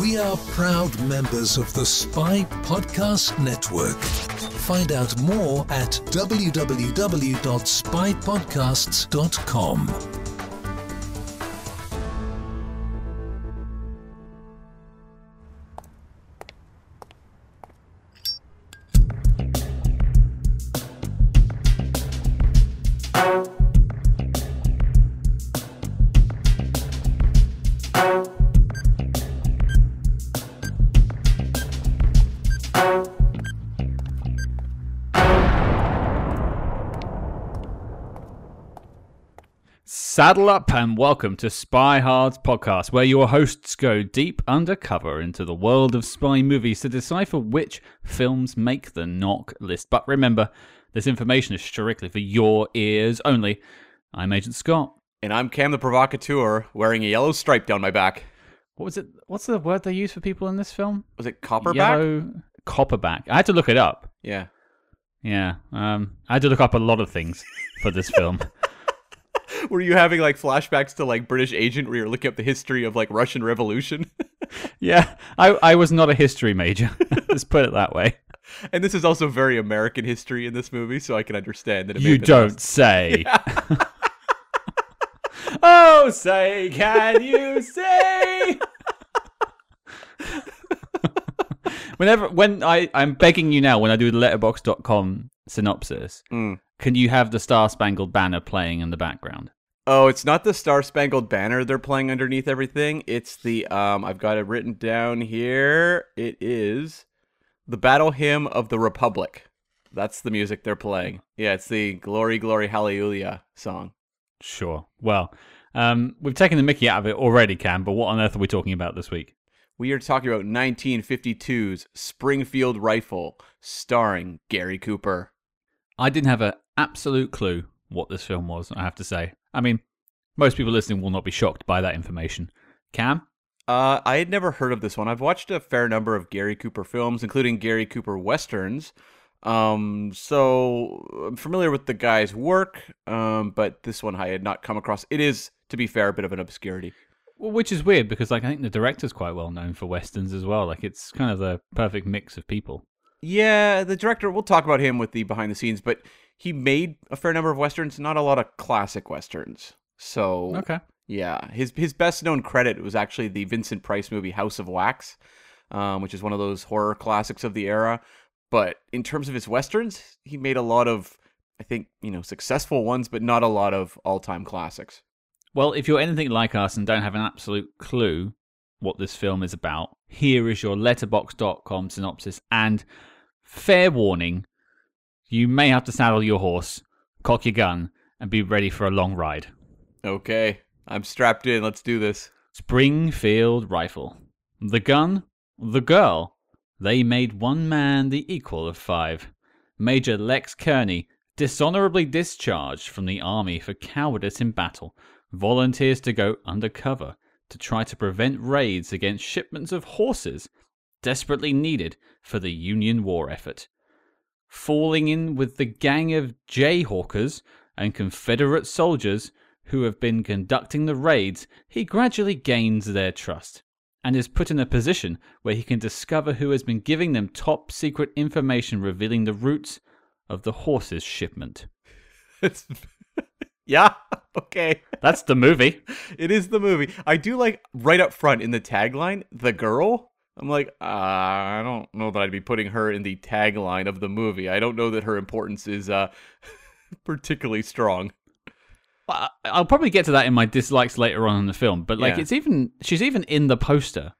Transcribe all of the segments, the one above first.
We are proud members of the Spy Podcast Network. Find out more at www.spypodcasts.com. Saddle up and welcome to Spy Hard's podcast, where your hosts go deep undercover into the world of spy movies to decipher which films make the NOC list. But remember, this information is strictly for your ears only. I'm Agent Scott. And I'm Cam the Provocateur, wearing a yellow stripe down my back. What was it? What's the word they use for people in this film? Was it copperback? Yellow copperback. I had to look it up. Yeah. Yeah, um, I had to look up a lot of things for this film. Were you having like flashbacks to like British agent where you're looking up the history of like Russian Revolution? yeah, I, I was not a history major. Let's put it that way. and this is also very American history in this movie, so I can understand that it You don't say. oh, say, can you say? Whenever, when I, I'm begging you now, when I do the letterboxd.com synopsis, Mm. can you have the Star Spangled Banner playing in the background? Oh, it's not the Star Spangled Banner they're playing underneath everything. It's the um I've got it written down here. It is the Battle Hymn of the Republic. That's the music they're playing. Yeah, it's the Glory Glory Hallelujah song. Sure. Well, um, we've taken the mickey out of it already, Cam, but what on earth are we talking about this week? We are talking about 1952's Springfield Rifle, starring Gary Cooper. I didn't have an absolute clue what this film was, I have to say. I mean, most people listening will not be shocked by that information. Cam? Uh, I had never heard of this one. I've watched a fair number of Gary Cooper films, including Gary Cooper westerns. Um, so I'm familiar with the guy's work, um, but this one I had not come across. It is, to be fair, a bit of an obscurity. Well, which is weird because like I think the director's quite well known for westerns as well. Like it's kind of the perfect mix of people. Yeah, the director, we'll talk about him with the behind the scenes, but he made a fair number of westerns, not a lot of classic westerns. So Okay. Yeah, his his best known credit was actually the Vincent Price movie House of Wax, um, which is one of those horror classics of the era. But in terms of his westerns, he made a lot of, I think, you know, successful ones, but not a lot of all time classics. Well, if you're anything like us and don't have an absolute clue what this film is about, here is your letterboxd.com synopsis and fair warning, you may have to saddle your horse, cock your gun, and be ready for a long ride. Okay, I'm strapped in. Let's do this. Springfield Rifle. The gun, the girl. They made one man the equal of five. Major Lex Kearney, dishonorably discharged from the army for cowardice in battle, volunteers to go undercover to try to prevent raids against shipments of horses desperately needed for the Union war effort. Falling in with the gang of Jayhawkers and Confederate soldiers who have been conducting the raids, he gradually gains their trust and is put in a position where he can discover who has been giving them top secret information revealing the routes of the horses shipment. It's yeah, okay. That's the movie. It is the movie. I do like right up front in the tagline, the girl. I'm like, uh, I don't know that I'd be putting her in the tagline of the movie. I don't know that her importance is uh, particularly strong. I'll probably get to that in my dislikes later on in the film, but like Yeah. it's even she's even in the poster.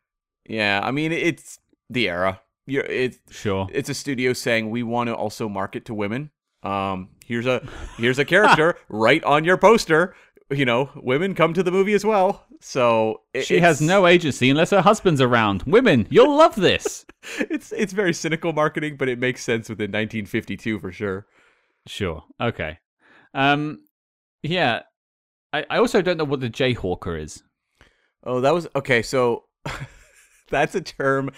Yeah, I mean, it's the era. You're, it's Sure. it's a studio saying we want to also market to women. Um, here's a here's a character right on your poster. You know, women come to the movie as well. So it- She has no agency unless her husband's around. Women, you'll love this. It's it's very cynical marketing, but it makes sense within 1952 for sure. Sure. Okay. Um yeah. I, I also don't know what the Jayhawker is. Oh, that was okay. So that's a term.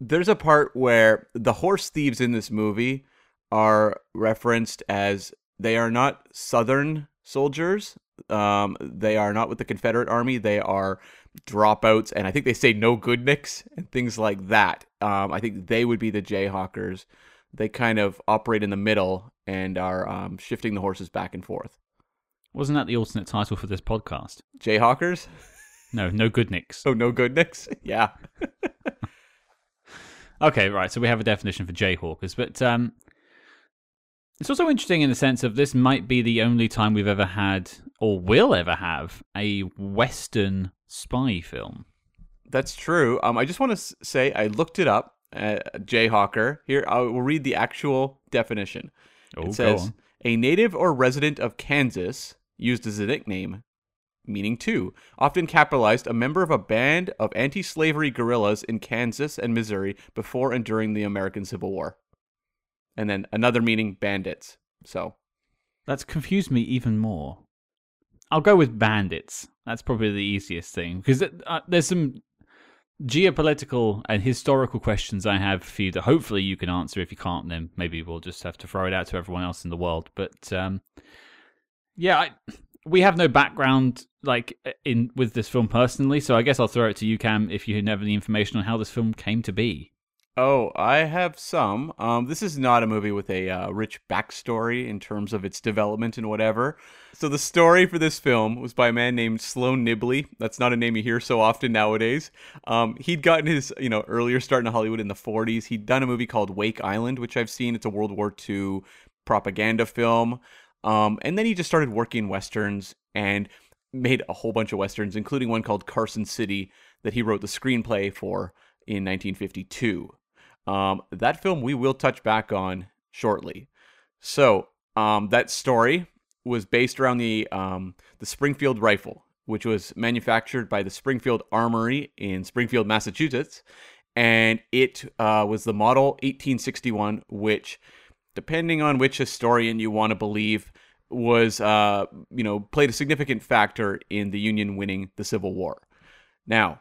There's a part where the horse thieves in this movie are referenced as they are not Southern soldiers. Um, they are not with the Confederate Army. They are dropouts, and I think they say no good nicks and things like that. Um, I think they would be the Jayhawkers. They kind of operate in the middle and are um, shifting the horses back and forth. Wasn't that the alternate title for this podcast? Jayhawkers? No, no good nicks. Oh, no good nicks? Yeah. Okay, right. So we have a definition for Jayhawkers, but um, it's also interesting in the sense of this might be the only time we've ever had or will ever have a Western spy film. That's true. Um, I just want to say I looked it up. Uh, Jayhawker. Here, I will read the actual definition. Oh, it says a native or resident of Kansas, used as a nickname, meaning two, often capitalized, a member of a band of anti-slavery guerrillas in Kansas and Missouri before and during the American Civil War. And then another meaning, bandits. So That's confused me even more. I'll go with bandits. That's probably the easiest thing because uh, there's some geopolitical and historical questions I have for you that hopefully you can answer. If you can't, then maybe we'll just have to throw it out to everyone else in the world. But um, yeah, I, we have no background like in with this film personally, so I guess I'll throw it to you, Cam, if you have any information on how this film came to be. Oh, I have some. Um, this is not a movie with a uh, rich backstory in terms of its development and whatever. So the story for this film was by a man named Sloan Nibley. That's not a name you hear so often nowadays. Um, he'd gotten his, you know, earlier start in Hollywood in the 40s. He'd done a movie called Wake Island, which I've seen. It's a World War II propaganda film. Um, and then he just started working westerns and made a whole bunch of westerns, including one called Carson City that he wrote the screenplay for in 1952. Um, that film we will touch back on shortly. So um, that story was based around the um, the Springfield rifle, which was manufactured by the Springfield Armory in Springfield, Massachusetts, and it uh, was the model 1861, which, depending on which historian you want to believe, was uh, you know played a significant factor in the Union winning the Civil War. Now,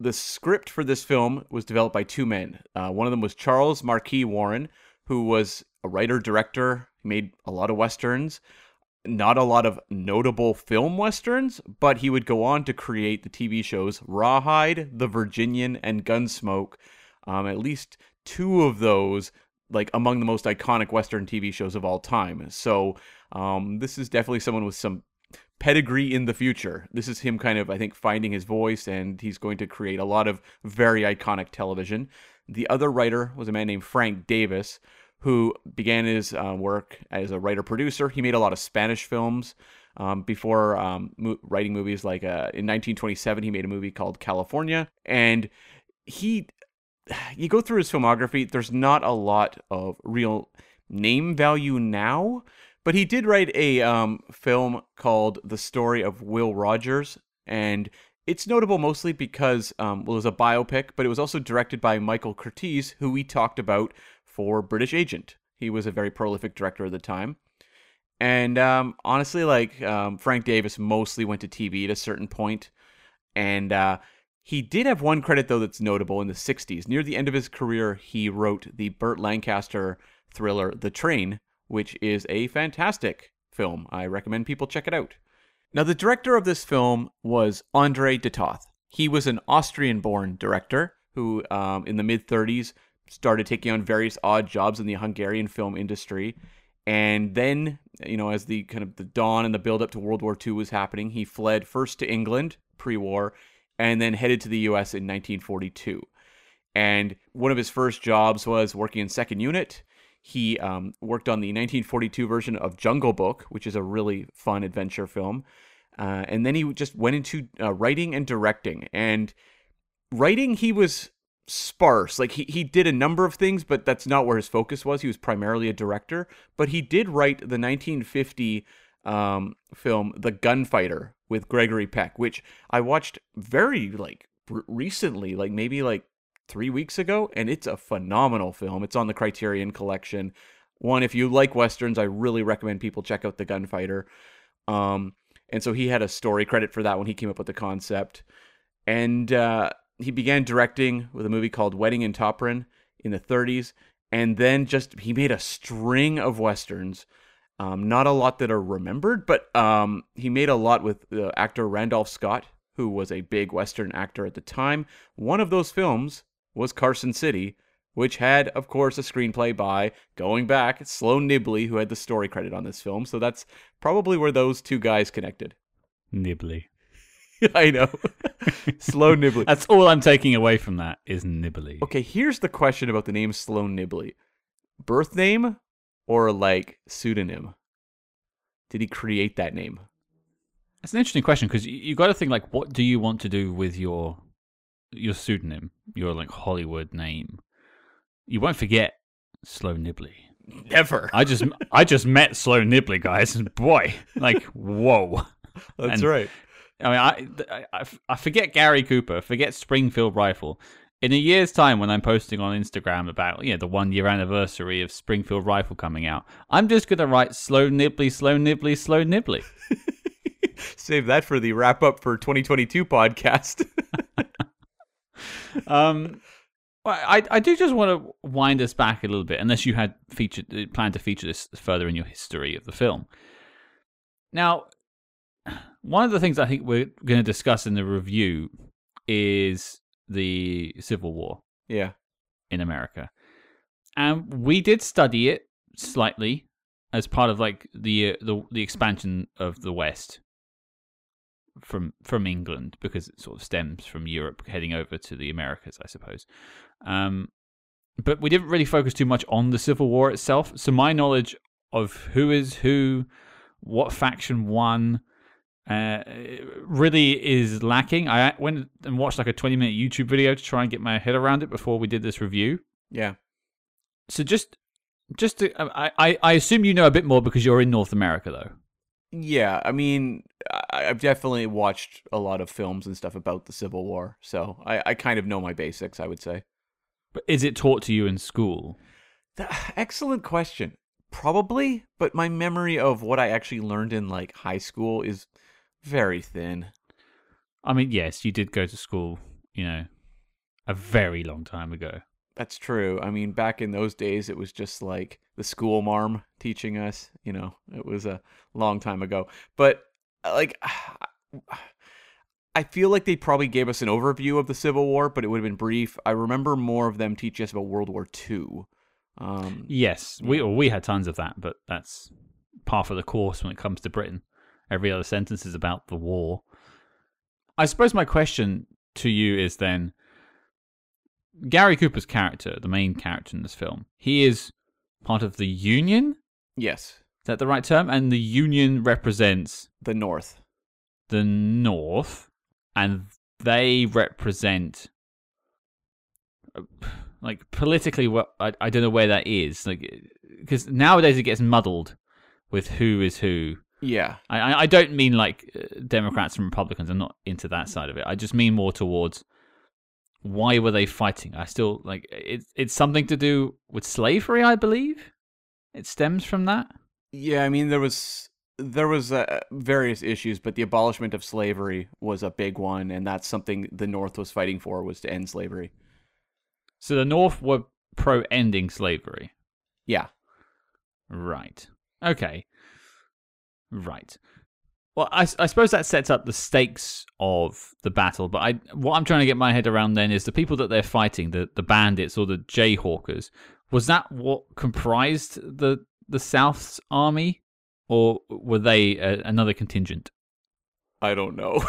the script for this film was developed by two men. Uh, one of them was Charles Marquis Warren, who was a writer director, made a lot of westerns, not a lot of notable film westerns, but he would go on to create the TV shows Rawhide, The Virginian, and Gunsmoke. Um, at least two of those, like among the most iconic western TV shows of all time. So um, this is definitely someone with some pedigree in the future. This is him kind of, I think, finding his voice, and he's going to create a lot of very iconic television. The other writer was a man named Frank Davis, who began his uh, work as a writer producer. He made a lot of Spanish films. Um, before um, mo- writing movies like uh, in 1927, he made a movie called California, and he, you go through his filmography. There's not a lot of real name value now, but he did write a um, film called The Story of Will Rogers, and it's notable mostly because um, well, it was a biopic, but it was also directed by Michael Curtiz, who we talked about for British Agent. He was a very prolific director at the time. And um, honestly, like um, Frank Davis mostly went to TV at a certain point. and uh, he did have one credit though that's notable in the '60s. Near the end of his career, he wrote the Burt Lancaster thriller *The Train*, which is a fantastic film. I recommend people check it out. Now, the director of this film was Andre de Toth. He was an Austrian born director who, um, in the mid 30s, started taking on various odd jobs in the Hungarian film industry. And then, you know, as the kind of the dawn and the build up to World War II was happening, he fled first to England pre war and then headed to the US in 1942. And one of his first jobs was working in second unit. He um, worked on the 1942 version of Jungle Book, which is a really fun adventure film. Uh, and then he just went into uh, writing and directing. And writing, he was sparse. Like he, he did a number of things, but that's not where his focus was. He was primarily a director. But he did write the 1950 um, film The Gunfighter with Gregory Peck, which I watched very like recently, like maybe like three weeks ago, and it's a phenomenal film. It's on the Criterion Collection. One, if you like westerns, I really recommend people check out The Gunfighter. Um, and so he had a story credit for that when he came up with the concept. And uh, he began directing with a movie called Wedding in Topran in the 30s. And then just he made a string of westerns. Um, not a lot that are remembered, but um, he made a lot with uh, actor Randolph Scott, who was a big Western actor at the time. One of those films was Carson City, which had, of course, a screenplay by, going back, Sloan Nibley, who had the story credit on this film. So that's probably where those two guys connected. Nibbly. I know. Sloan Nibley. That's all I'm taking away from that is nibbly. Okay, here's the question about the name Sloan Nibley birth name or like pseudonym? Did he create that name? That's an interesting question because you, you got to think like, what do you want to do with your your pseudonym, your like Hollywood name? You won't forget Slow Nibley. Never. I just I just met Slow Nibley, guys, and boy, like whoa. That's And- right. I mean, I, I, I forget Gary Cooper, forget Springfield Rifle. In a year's time, when I'm posting on Instagram about you know the one year anniversary of Springfield Rifle coming out, I'm just gonna write slow nibbly, slow nibbly, slow nibbly. Save that for the wrap up for 2022 podcast. um, I I do just want to wind us back a little bit, unless you had featured planned to feature this further in your history of the film. Now, one of the things I think we're going to discuss in the review is the Civil War yeah. in America, and we did study it slightly as part of like the uh, the the expansion of the West from from England because it sort of stems from Europe heading over to the Americas, I suppose. Um, but we didn't really focus too much on the Civil War itself. So my knowledge of who is who, what faction won, uh, really is lacking. I went and watched like a twenty minute YouTube video to try and get my head around it before we did this review. Yeah. So just just to, I, I I assume you know a bit more because you're in North America though. Yeah. I mean, I, I've definitely watched a lot of films and stuff about the Civil War. So I, I kind of know my basics, I would say. But is it taught to you in school? Th- Excellent question. Probably, but my memory of what I actually learned in like high school is very thin. I mean, yes, you did go to school, you know, a very long time ago. That's true. I mean, back in those days, it was just like the school marm teaching us. You know, it was a long time ago. But like, I feel like they probably gave us an overview of the Civil War, but it would have been brief. I remember more of them teaching us about World War II. Um, Yes, we we had tons of that, but that's par of the course when it comes to Britain. Every other sentence is about the war. I suppose my question to you is then Gary Cooper's character, the main character in this film, he is part of the Union. yes, Is that the right term? And the Union represents the North. the North, and they represent uh, like politically what I, I don't know where that is like because nowadays it gets muddled with who is who Yeah, I, I- don't mean like uh, Democrats and Republicans. I'm not into that side of it. I just mean more towards why were they fighting? I still like it. It's something to do with slavery, I believe. It stems from that. yeah. I mean, there was there was uh, various issues, but the abolishment of slavery was a big one, and that's something the North was fighting for was to end slavery. So the North were pro ending slavery. Yeah, Right. Okay. Right. Well, I, I suppose that sets up the stakes of the battle, but I what I'm trying to get my head around then is the people that they're fighting, the the bandits or the Jayhawkers. Was that what comprised the the South's army, or were they a, another contingent? I don't know.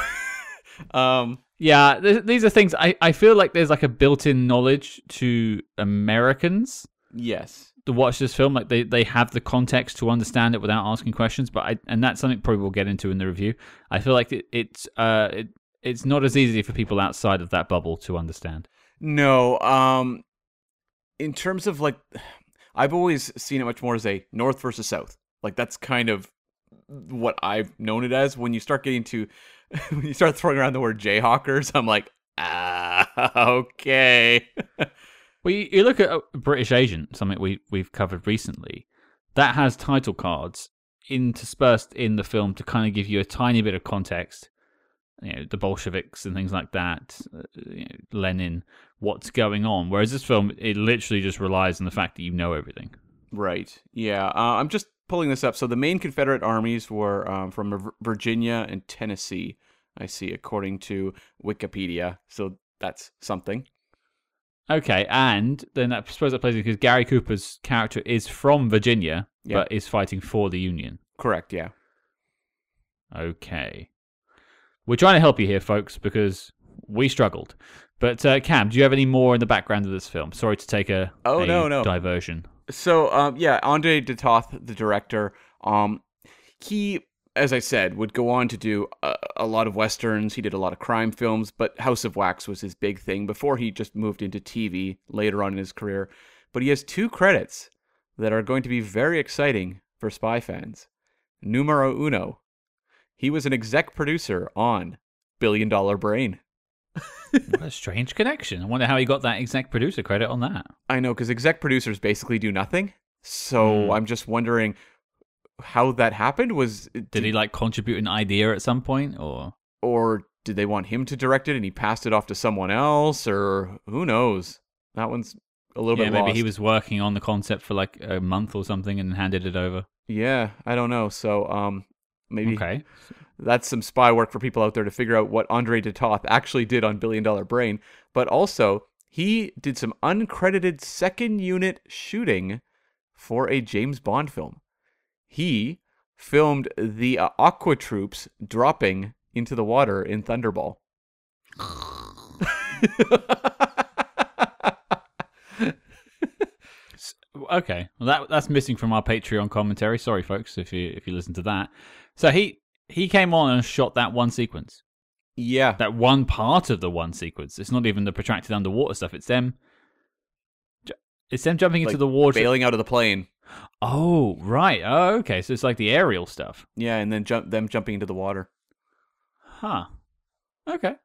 um, Yeah, th- these are things I, I feel like there's like a built-in knowledge to Americans yes, watch this film. Like they, they have the context to understand it without asking questions. But I and that's something probably we'll get into in the review. I feel like it, it's uh it, it's not as easy for people outside of that bubble to understand. no. Um, in terms of like, I've always seen it much more as a North versus South. Like that's kind of what I've known it as. When you start getting to, when you start throwing around the word Jayhawkers, I'm like, ah, okay. Well, you, you look at a British Agent, something we we've covered recently. That has title cards interspersed in the film to kind of give you a tiny bit of context. You know, the Bolsheviks and things like that, uh, you know, Lenin, what's going on. Whereas this film, it literally just relies on the fact that you know everything. Right. Yeah. Uh, I'm just pulling this up. So the main Confederate armies were um, from Virginia and Tennessee. I see, according to Wikipedia. So that's something. Okay, and then I suppose that plays because Gary Cooper's character is from Virginia, Yeah. but is fighting for the Union. Correct, yeah. Okay. We're trying to help you here, folks, because we struggled. But uh, Cam, do you have any more in the background of this film? Sorry to take a, Oh, a no, no. diversion. So, um, yeah, Andre de Toth, the director, um, he, as I said, would go on to do a, a lot of westerns. He did a lot of crime films, but House of Wax was his big thing before he just moved into TV later on in his career. But he has two credits that are going to be very exciting for spy fans. Numero uno, he was an exec producer on Billion Dollar Brain. what a strange connection. I wonder how he got that exec producer credit on that. I know because exec producers basically do nothing. So Hmm. I'm just wondering how that happened. Was Did he like contribute an idea at some point, or or did they want him to direct it and he passed it off to someone else, or who knows? That one's a little bit yeah, bit maybe lost. he was working on the concept for like a month or something and handed it over. Yeah, I don't know. So um, maybe Okay, that's some spy work for people out there to figure out what Andre de Toth actually did on Billion Dollar Brain. But also, he did some uncredited second unit shooting for a James Bond film. He filmed the uh, Aqua Troops dropping into the water in Thunderball. okay. Well, that that's missing from our Patreon commentary. Sorry, folks, if you if you listen to that. So he he came on and shot that one sequence. yeah, that one part of the one sequence. It's not even the protracted underwater stuff. It's them. It's them jumping into Like the water. bailing out of the plane. Oh, right. Oh, okay. So it's like the aerial stuff. Yeah, and then jump them jumping into the water. Huh. Okay.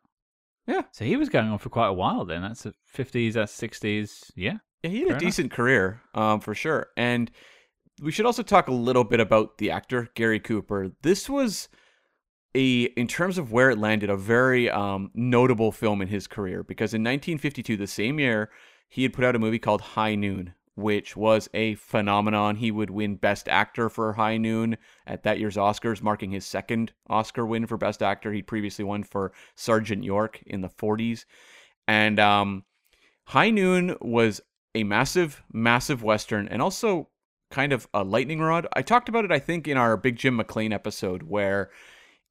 Yeah. So he was going on for quite a while then. That's the 50s, that's 60s. Yeah. Yeah, he had Fair a enough. decent career, um, for sure. And we should also talk a little bit about the actor Gary Cooper. This was a, in terms of where it landed, a very um, notable film in his career because in 1952, the same year, he had put out a movie called High Noon, which was a phenomenon. He would win Best Actor for High Noon at that year's Oscars, marking his second Oscar win for Best Actor. He'd previously won for Sergeant York in the 40s. And um, High Noon was a massive, massive Western and also kind of a lightning rod. I talked about it, I think, in our Big Jim McLean episode, where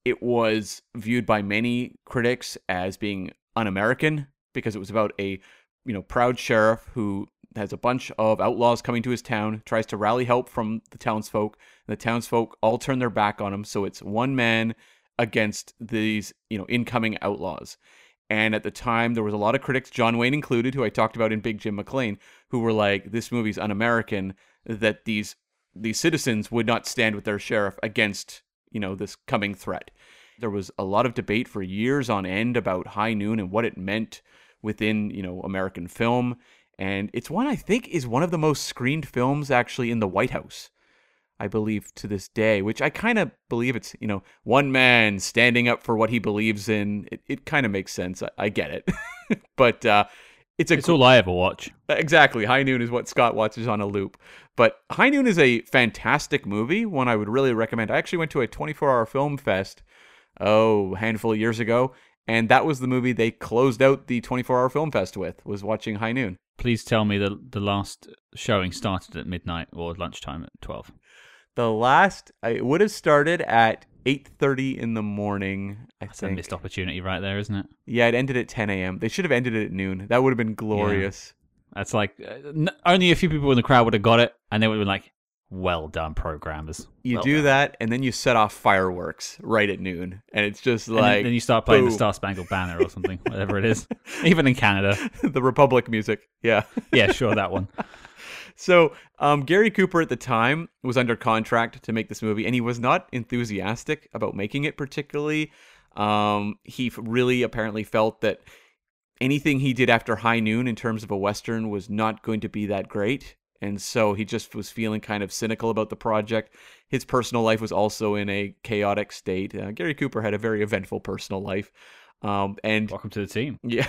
it was viewed by many critics as being un-American because it was about a you know proud sheriff who has a bunch of outlaws coming to his town, tries to rally help from the townsfolk, and the townsfolk all turn their back on him. So it's one man against these you know incoming outlaws. And at the time, there was a lot of critics, John Wayne included, who I talked about in Big Jim McLean, who were like, "This movie's un-American. That these these citizens would not stand with their sheriff against you know this coming threat." There was a lot of debate for years on end about High Noon and what it meant within you know American film, and it's one I think is one of the most screened films actually in the White House. I believe to this day, which I kind of believe it's, you know, one man standing up for what he believes in. It, it kind of makes sense. I, I get it. but uh, it's a It's all I ever watch. Exactly. High Noon is what Scott watches on a loop. But High Noon is a fantastic movie, one I would really recommend. I actually went to a 24 hour film fest, oh, a handful of years ago, and that was the movie they closed out the 24 hour film fest with, was watching High Noon. Please tell me that the last showing started at midnight or lunchtime at 12. The last, it would have started at 8.30 in the morning, I That's a missed opportunity right there, isn't it? Yeah, it ended at 10 a.m. They should have ended it at noon. That would have been glorious. That's like uh, n- only a few people in the crowd would have got it, and they would have been like, "Well done, programmers." You Well do done." that, and then you set off fireworks right at noon, and it's just And then- like then, you start playing boom. the Star Spangled Banner or something, whatever it is. Even in Canada, the Republic music. Yeah. yeah, sure, that one. So um, Gary Cooper at the time was under contract to make this movie, and he was not enthusiastic about making it particularly. Um, he really apparently felt that anything he did after High Noon in terms of a western was not going to be that great, and so he just was feeling kind of cynical about the project. His personal life was also in a chaotic state. Uh, Gary Cooper had a very eventful personal life, um, and Welcome to the team. yeah,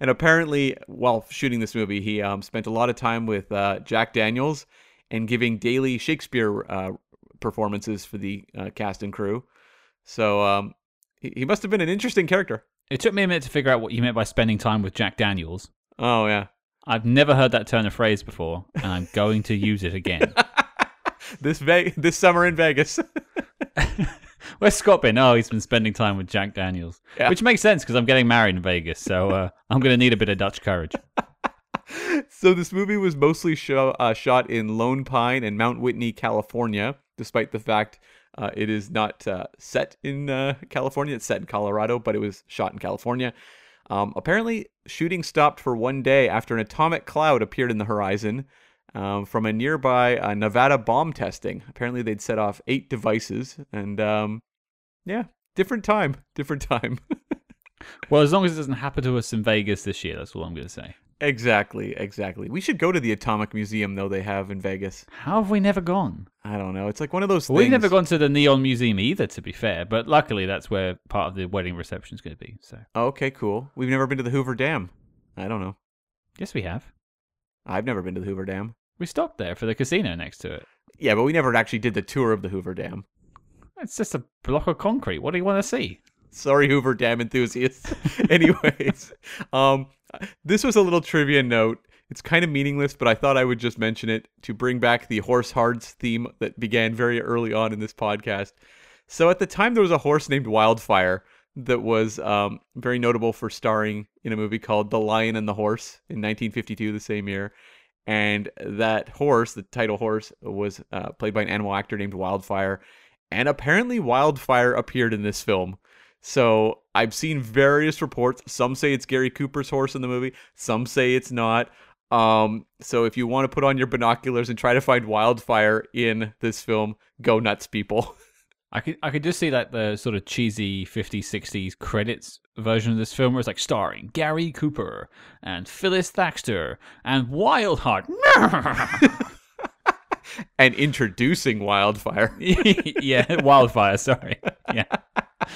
and apparently, while shooting this movie, he um, spent a lot of time with uh, Jack Daniels and giving daily Shakespeare uh, performances for the uh, cast and crew. So um, He, he must have been an interesting character. It took me a minute to figure out what you meant by spending time with Jack Daniels. Oh yeah. I've never heard that turn of phrase before, and I'm going to use it again. this Ve- this summer in Vegas. Where's Scott been? Oh, he's been spending time with Jack Daniels, Yeah. which makes sense because I'm getting married in Vegas, so uh, I'm going to need a bit of Dutch courage. so this movie was mostly sho- uh, shot in Lone Pine and Mount Whitney, California, despite the fact uh, it is not uh, set in uh, California. It's set in Colorado, but it was shot in California. Um, apparently, shooting stopped for one day after an atomic cloud appeared in the horizon um, from a nearby uh, Nevada bomb testing. Apparently, they'd set off eight devices, and um, yeah, different time, different time. Well, as long as it doesn't happen to us in Vegas this year, that's all I'm going to say. Exactly, exactly. We should go to the Atomic Museum, though they have in Vegas. How have we never gone? I don't know. It's like one of those things. We've never gone to the Neon Museum either, to be fair, but luckily that's where part of the wedding reception is going to be. So, Oh, okay, cool. We've never been to the Hoover Dam. I don't know. yes, we have. I've never been to the Hoover Dam. We stopped there for the casino next to it. Yeah, but we never actually did the tour of the Hoover Dam. It's just a block of concrete. What do you want to see? Sorry, Hoover Dam enthusiasts. Anyways, um, this was a little trivia note. It's kind of meaningless, but I thought I would just mention it to bring back the horse hards theme that began very early on in this podcast. So at the time, there was a horse named Wildfire that was um, very notable for starring in a movie called The Lion and the Horse in 1952, the same year. And that horse, the title horse, was uh, played by an animal actor named Wildfire. And apparently, Wildfire appeared in this film. So I've seen various reports. Some say it's Gary Cooper's horse in the movie. Some say it's not. Um, so if you want to put on your binoculars and try to find Wildfire in this film, go nuts, people. I could I could just see like the sort of cheesy 50s 60s credits version of this film where it's like starring Gary Cooper and Phyllis Thaxter and Wildheart. and introducing Wildfire. yeah, Wildfire, sorry. Yeah. I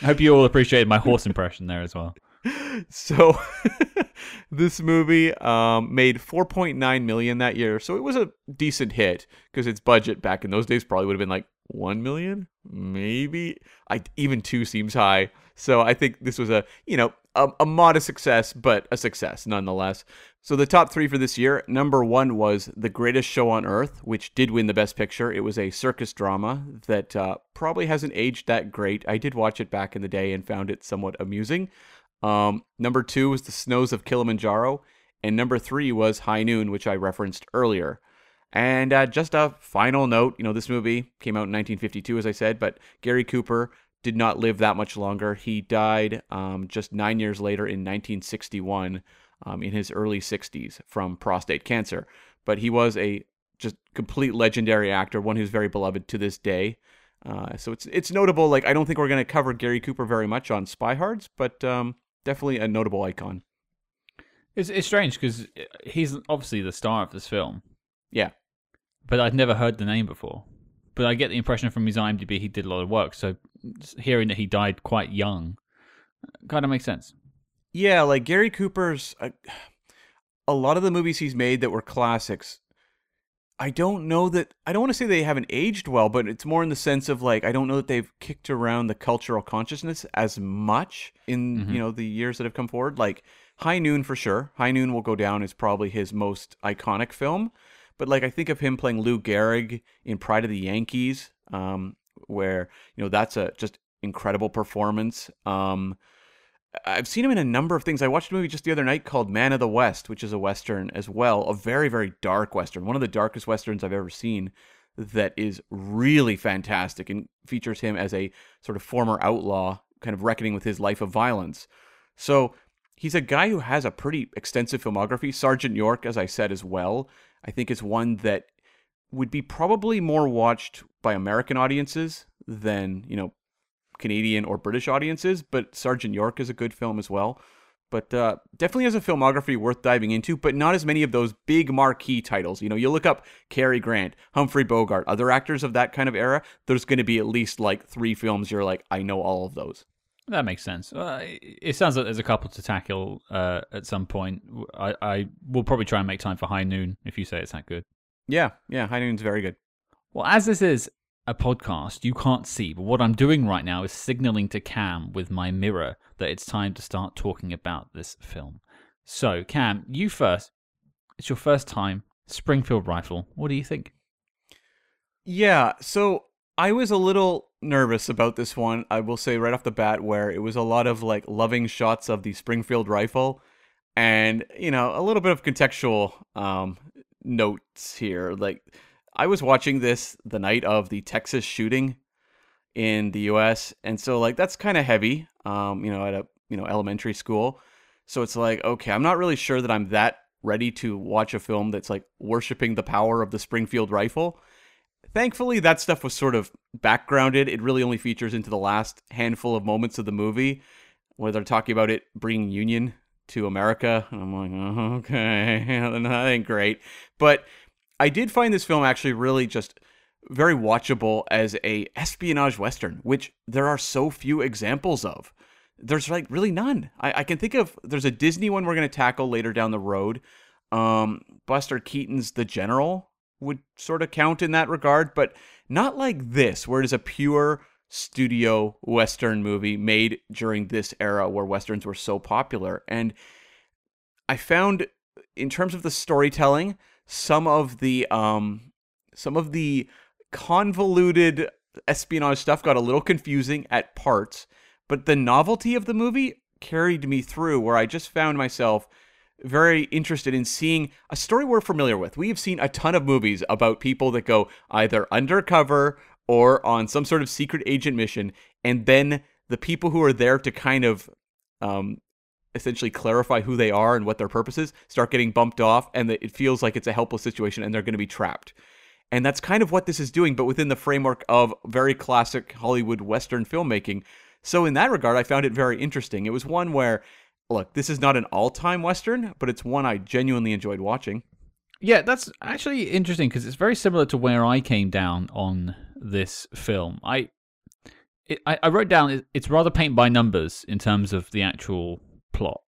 hope you all appreciated my horse impression there as well. So this movie um, made 4.9 million that year. So it was a decent hit because its budget back in those days probably would have been like 1 million, maybe. I even 2 seems high. So I think this was a, you know, a, a modest success, but a success nonetheless. So the top 3 for this year, number 1 was The Greatest Show on Earth, which did win the best picture. It was a circus drama that uh, probably hasn't aged that great. I did watch it back in the day and found it somewhat amusing. Um, number two was The Snows of Kilimanjaro. And number three was High Noon, which I referenced earlier. And uh, just a final note you know, this movie came out in 1952, as I said, but Gary Cooper did not live that much longer. He died um, just nine years later in 1961, um, in his early 60s, from prostate cancer. But he was a just complete legendary actor, one who's very beloved to this day. Uh, so it's it's notable. Like I don't think we're going to cover Gary Cooper very much on Spy Hards, but um, definitely a notable icon. It's, it's strange because he's obviously the star of this film, Yeah, but I'd never heard the name before. But I get the impression from his IMDb he did a lot of work. So hearing that he died quite young kind of makes sense. yeah. Like Gary Cooper's, uh, a lot of the movies he's made that were classics. I don't know that I don't want to say they haven't aged well, but it's more in the sense of like I don't know that they've kicked around the cultural consciousness as much in Mhm. you know the years that have come forward. Like High Noon for sure. High Noon will go down as probably his most iconic film. But like I think of him playing Lou Gehrig in Pride of the Yankees, um, where you know that's a just incredible performance. Um, I've seen him in a number of things. I watched a movie just the other night called Man of the West, which is a western as well, a very very dark western, one of the darkest westerns I've ever seen. That is really fantastic and features him as a sort of former outlaw, kind of reckoning with his life of violence. So he's a guy who has a pretty extensive filmography. Sergeant York, as I said as well, I think is one that would be probably more watched by American audiences than, you know, Canadian or British audiences, but Sergeant York is a good film as well. But uh, definitely has a filmography worth diving into, but not as many of those big marquee titles. You know, you look up Cary Grant, Humphrey Bogart, other actors of that kind of era, there's going to be at least like three films you're like, I know all of those. That makes sense. Uh, it sounds like there's a couple to tackle uh, at some point. I, I will probably try and make time for High Noon if you say it's that good. Yeah, yeah, High Noon's very good. Well, as this is a podcast, you can't see, but what I'm doing right now is signaling to Cam with my mirror that it's time to start talking about this film. So, Cam, you first. It's your first time. Springfield Rifle. What do you think? Yeah, so I was a little nervous about this one. I will say right off the bat, where it was a lot of like loving shots of the Springfield rifle, and you know a little bit of contextual um, notes here. Like I was watching this the night of the Texas shooting in the U.S., and so like that's kind of heavy. Um, you know, at a you know elementary school, so it's like okay, I'm not really sure that I'm that ready to watch a film that's like worshiping the power of the Springfield rifle thankfully that stuff was sort of backgrounded. It really only features into the last handful of moments of the movie where they're talking about it bringing union to america. And i'm like oh, okay that ain't great. But i did find this film actually really just very watchable as a espionage western which there are so few examples of. There's like really none. I, I can think of there's a disney one we're going to tackle later down the road. Um, buster keaton's the general would sort of count in that regard, but not like this, where it is a pure studio Western movie made during this era where Westerns were so popular. And I found, in terms of the storytelling, some of the um, some of the convoluted espionage stuff got a little confusing at parts, but the novelty of the movie carried me through where I just found myself very interested in seeing a story we're familiar with. We have seen a ton of movies about people that go either undercover or on some sort of secret agent mission, and then the people who are there to kind of um, essentially clarify who they are and what their purpose is start getting bumped off, and it feels like it's a helpless situation and they're going to be trapped. And that's kind of what this is doing, but within the framework of very classic Hollywood Western filmmaking. So, in that regard, I found it very interesting. It was one where look, this is not an all-time western, but it's one I genuinely enjoyed watching. Yeah, that's actually interesting because it's very similar to where I came down on this film. I it, I, I, wrote down it's rather paint by numbers in terms of the actual plot.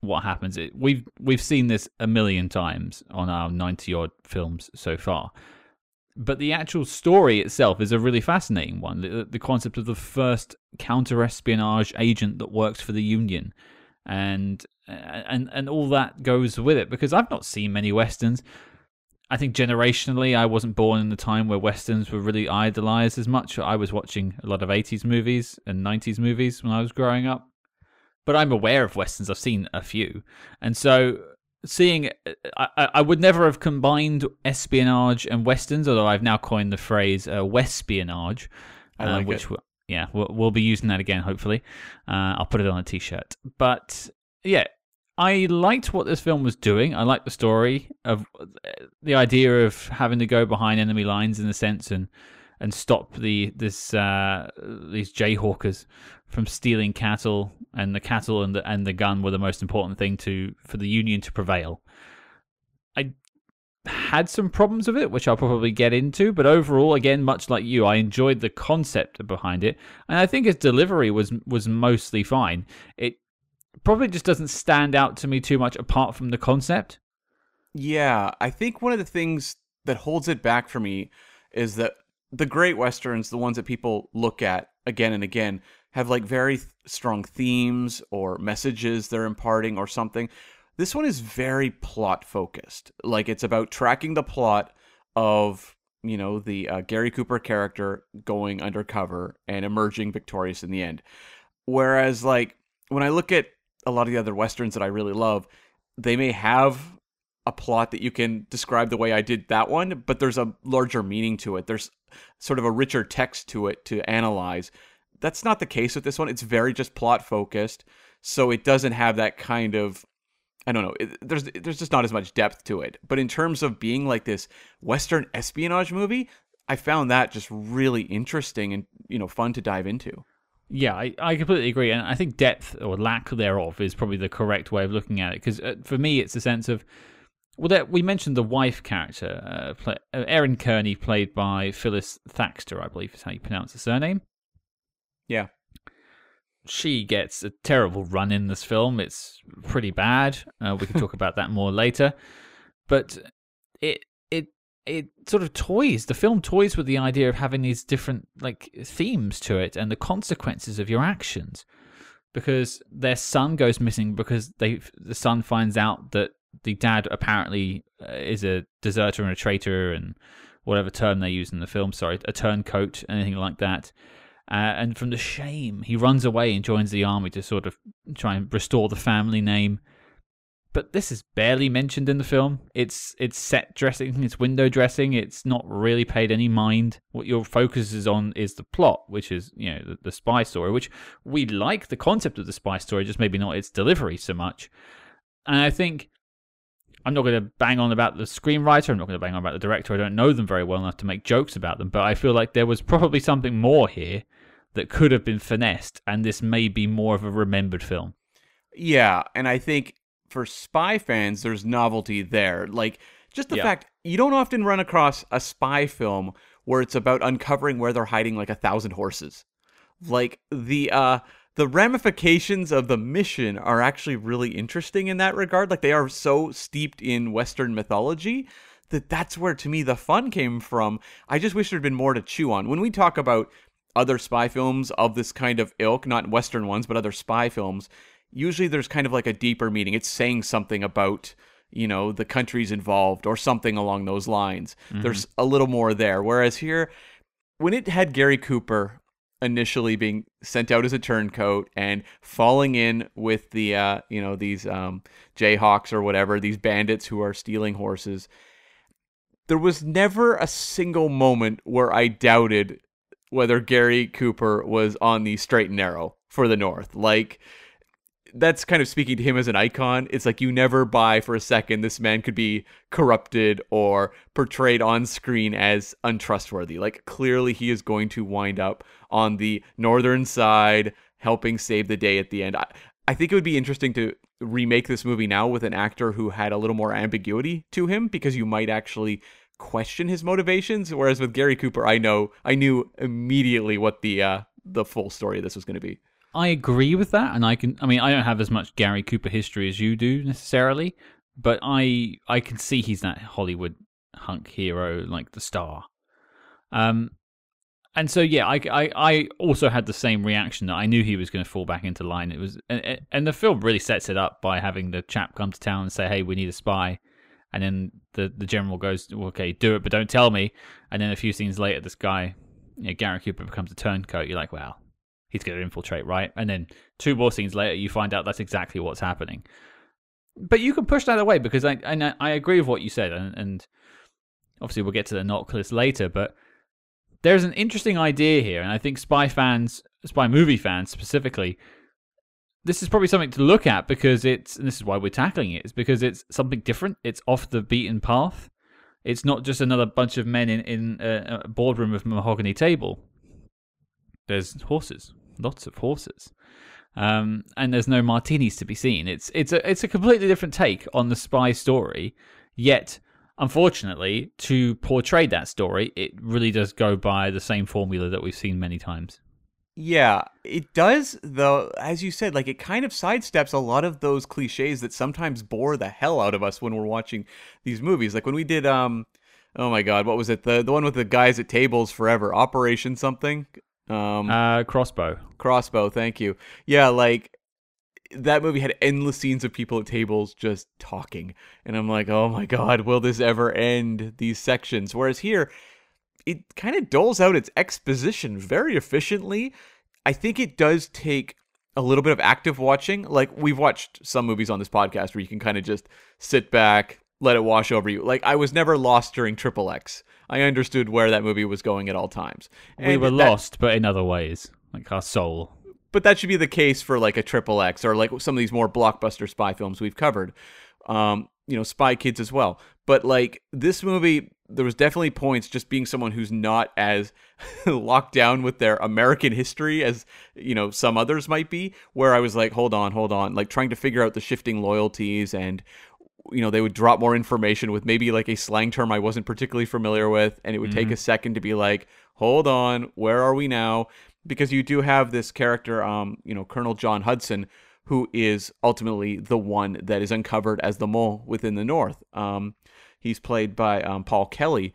What happens? It, we've we've seen this a million times on our ninety odd films so far, but the actual story itself is a really fascinating one. The, the concept of the first counter espionage agent that works for the Union and and and all that goes with it because I've not seen many westerns. I think generationally, I wasn't born in the time where westerns were really idolized as much. I was watching a lot of 80s movies and 90s movies when I was growing up. But I'm aware of westerns. I've seen a few. And so seeing, I, I would never have combined espionage and westerns, although I've now coined the phrase uh, wespionage, uh, like which yeah, we'll, we'll be using that again, hopefully. Uh, I'll put it on a t shirt. But yeah, I liked what this film was doing. I liked the story of the idea of having to go behind enemy lines in a sense and and stop the this uh, these jayhawkers from stealing cattle, and the cattle and the and the gun were the most important thing to for the Union to prevail. Had some problems with it, which I'll probably get into. But overall, again, much like you, I enjoyed the concept behind it, and I think its delivery was was mostly fine. It probably just doesn't stand out to me too much apart from the concept. Yeah, I think one of the things that holds it back for me is that the great westerns, the ones that people look at again and again, have like very th- strong themes or messages they're imparting or something this one is very plot focused. Like it's about tracking the plot of you know the uh, Gary Cooper character going undercover and emerging victorious in the end. Whereas like when I look at a lot of the other westerns that I really love, they may have a plot that you can describe the way I did that one, but there's a larger meaning to it. There's sort of a richer text to it to analyze. That's not the case with this one. It's very just plot focused, so it doesn't have that kind of I don't know. It, there's there's just not as much depth to it. But in terms of being like this Western espionage movie, I found that just really interesting and you know fun to dive into. Yeah, I, I completely agree, and I think depth or lack thereof is probably the correct way of looking at it. Because uh, for me, it's a sense of well, there, we mentioned the wife character, uh, play, uh, Erin Kearney, played by Phyllis Thaxter, I believe is how you pronounce the surname. Yeah she gets a terrible run in this film. It's pretty bad. Uh, we can talk about that more later. But it it it sort of toys the film toys with the idea of having these different like themes to it and the consequences of your actions because their son goes missing because they the son finds out that the dad apparently uh, is a deserter and a traitor and whatever term they use in the film sorry a turncoat anything like that uh, and from the shame he runs away and joins the army to sort of try and restore the family name but this is barely mentioned in the film. It's it's set dressing, it's window dressing. It's not really paid any mind. What your focus is on is the plot, which is you know the, the spy story, which we like the concept of the spy story, just maybe not its delivery so much. And I think I'm not going to bang on about the screenwriter. I'm not going to bang on about the director. I don't know them very well enough to make jokes about them. But I feel like there was probably something more here that could have been finessed, and this may be more of a remembered film. Yeah, and I think for spy fans, there's novelty there. Like just the Yeah. fact you don't often run across a spy film where it's about uncovering where they're hiding like a thousand horses. Like the uh the ramifications of the mission are actually really interesting in that regard. Like they are so steeped in Western mythology that that's where to me the fun came from. I just wish there'd been more to chew on. When we talk about other spy films of this kind of ilk, not Western ones, but other spy films, usually there's kind of like a deeper meaning. It's saying something about, you know, the countries involved or something along those lines. There's a little more there. Whereas here, when it had Gary Cooper initially being sent out as a turncoat and falling in with the uh, you know these um, Jayhawks or whatever these bandits who are stealing horses, there was never a single moment where I doubted whether Gary Cooper was on the straight and narrow for the North. Like that's kind of speaking to him as an icon. It's like you never buy for a second this man could be corrupted or portrayed on screen as untrustworthy. Like clearly he is going to wind up on the northern side helping save the day at the end. I, I think it would be interesting to remake this movie now with an actor who had a little more ambiguity to him because you might actually question his motivations whereas with Gary Cooper I know I knew immediately what the uh the full story of this was going to be. I agree with that, and I can. I mean, I don't have as much Gary Cooper history as you do necessarily, but I I can see he's that Hollywood hunk hero, like the star. Um, and so yeah, I, I, I also had the same reaction that I knew he was going to fall back into line. It was, and, and the film really sets it up by having the chap come to town and say, "Hey, we need a spy," and then the the general goes, "Okay, do it, but don't tell me." And then a few scenes later, this guy, you know, Gary Cooper, becomes a turncoat. You're like, "Wow, he's going to infiltrate, right?" And then two more scenes later, you find out that's exactly what's happening. But you can push that away because I I, I agree with what you said, and, and obviously we'll get to the NOC later, but there's an interesting idea here, and I think spy fans, spy movie fans specifically, this is probably something to look at because it's, and this is why we're tackling it, is because it's something different. It's off the beaten path. It's not just another bunch of men in, in a, boardroom with mahogany table. There's horses, lots of horses. Um, and there's no martinis to be seen. It's it's a it's a completely different take on the spy story. Yet, unfortunately, to portray that story, it really does go by the same formula that we've seen many times. Yeah, it does though. As you said, like it kind of sidesteps a lot of those cliches that sometimes bore the hell out of us when we're watching these movies. Like when we did, um, oh my god, what was it? The the one with the guys at tables forever, Operation something. Um, Uh, crossbow. Crossbow, thank you. Yeah, like that movie had endless scenes of people at tables just talking. And I'm like, oh my God, will this ever end? These sections. Whereas here, it kind of doles out its exposition very efficiently. I think it does take a little bit of active watching. Like we've watched some movies on this podcast where you can kind of just sit back, let it wash over you. Like I was never lost during Triple X. I understood where that movie was going at all times. we were that- lost, but in other ways, like our soul. but that should be the case for like a triple X or like some of these more blockbuster spy films we've covered. Um, you know, Spy Kids as well. But like this movie, there was definitely points just being someone who's not as locked down with their American history as you know some others might be. Where I was like, hold on, hold on, like trying to figure out the shifting loyalties and you know they would drop more information with maybe like a slang term I wasn't particularly familiar with, and it would take a second to be like, hold on, where are we now? Because you do have this character, um, you know, Colonel John Hudson, who is ultimately the one that is uncovered as the mole within the North. Um, he's played by um, Paul Kelly,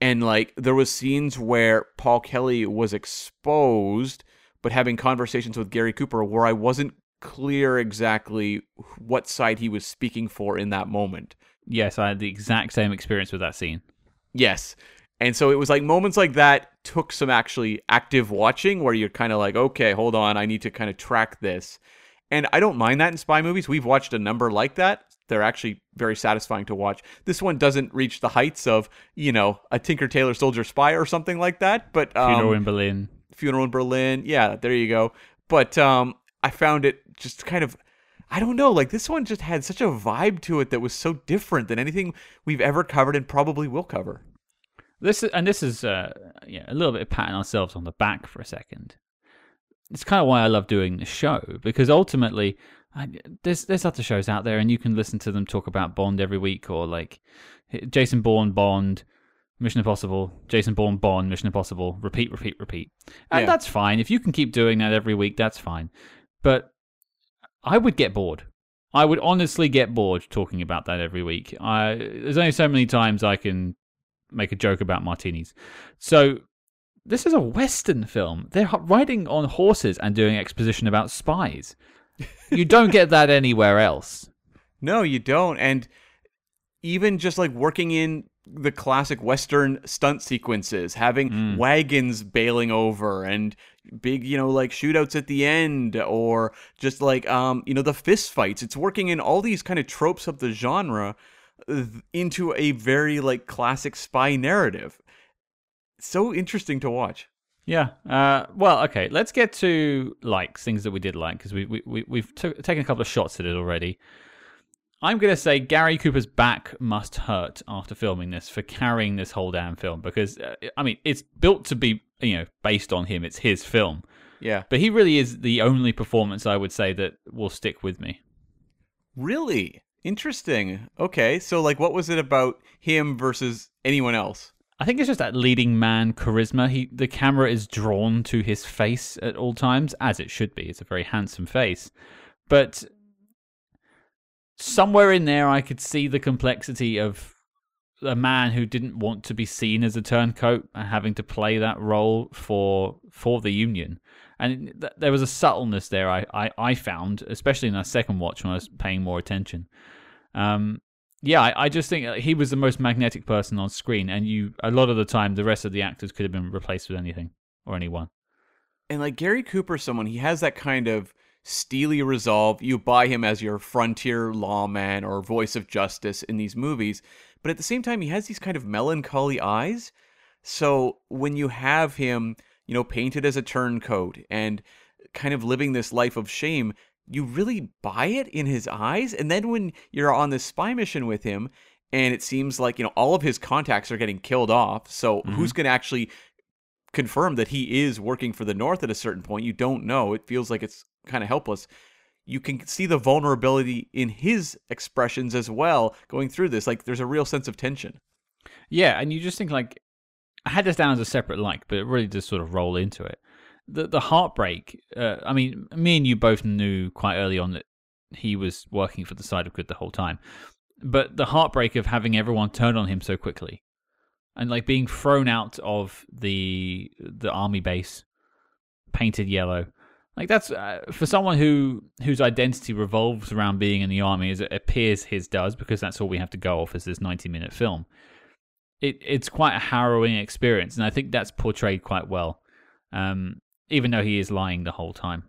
and like there was scenes where Paul Kelly was exposed, but having conversations with Gary Cooper where I wasn't clear exactly what side he was speaking for in that moment. Yes, I had the exact same experience with that scene. Yes. And so it was like moments like that took some actually active watching where you're kind of like, okay, hold on, I need to kind of track this. And I don't mind that in spy movies. We've watched a number like that. They're actually very satisfying to watch. This one doesn't reach the heights of, you know, a Tinker Tailor Soldier Spy or something like that. But um, Funeral in Berlin. Funeral in Berlin. Yeah, there you go. But um, I found it just kind of, I don't know, like this one just had such a vibe to it that was so different than anything we've ever covered and probably will cover. This is, and this is uh, yeah, a little bit of patting ourselves on the back for a second. It's kind of why I love doing the show because ultimately, I, there's there's other shows out there, and you can listen to them talk about Bond every week, or like Jason Bourne Bond, Mission Impossible, Jason Bourne Bond, Mission Impossible, repeat, repeat, repeat, and Yeah. that's fine. If you can keep doing that every week, that's fine. But I would get bored. I would honestly get bored talking about that every week. I there's only so many times I can make a joke about martinis. So this is a western film. They're riding on horses and doing exposition about spies. You don't get that anywhere else. No, you don't. And even just like working in the classic Western stunt sequences, having Mm. wagons bailing over and big, you know, like shootouts at the end, or just like, um, you know, the fist fights. It's working in all these kind of tropes of the genre uh, into a very like classic spy narrative. So interesting to watch. Yeah. Uh, well, okay. Let's get to likes, things that we did like, because we, we, we, we've t- taken a couple of shots at it already. I'm going to say Gary Cooper's back must hurt after filming this for carrying this whole damn film because, uh, I mean, it's built to be, you know, based on him. It's his film. Yeah. But he really is the only performance I would say that will stick with me. Really? Interesting. Okay. So like what was it about him versus anyone else? I think it's just that leading man charisma. He the camera is drawn to his face at all times, as it should be. It's a very handsome face. But somewhere in there I could see the complexity of a man who didn't want to be seen as a turncoat and having to play that role for for the union. And th- there was a subtleness there I, I, I found, especially in our second watch when I was paying more attention. Um, yeah, I, I just think uh, he was the most magnetic person on screen, and you a lot of the time the rest of the actors could have been replaced with anything or anyone. And like Gary Cooper, someone he has that kind of steely resolve. You buy him as your frontier lawman or voice of justice in these movies, but at the same time, he has these kind of melancholy eyes. So when you have him, you know, painted as a turncoat and kind of living this life of shame, you really buy it in his eyes. And then when you're on this spy mission with him, and it seems like you know all of his contacts are getting killed off. So who's mm-hmm. going to actually confirm that he is working for the North at a certain point. You don't know. It feels like it's kind of helpless. You can see the vulnerability in his expressions as well going through this. Like there's a real sense of tension. Yeah, and you just think like I had this down as a separate like, but it really does sort of roll into it. The the heartbreak. Uh, I mean, me and you both knew quite early on that he was working for the side of good the whole time, but the heartbreak of having everyone turn on him so quickly, and like being thrown out of the the army base, painted yellow. Like that's uh, for someone who whose identity revolves around being in the army, as it appears his does, because that's all we have to go off as this ninety minute film it it's quite a harrowing experience, and I think that's portrayed quite well, um, even though he is lying the whole time.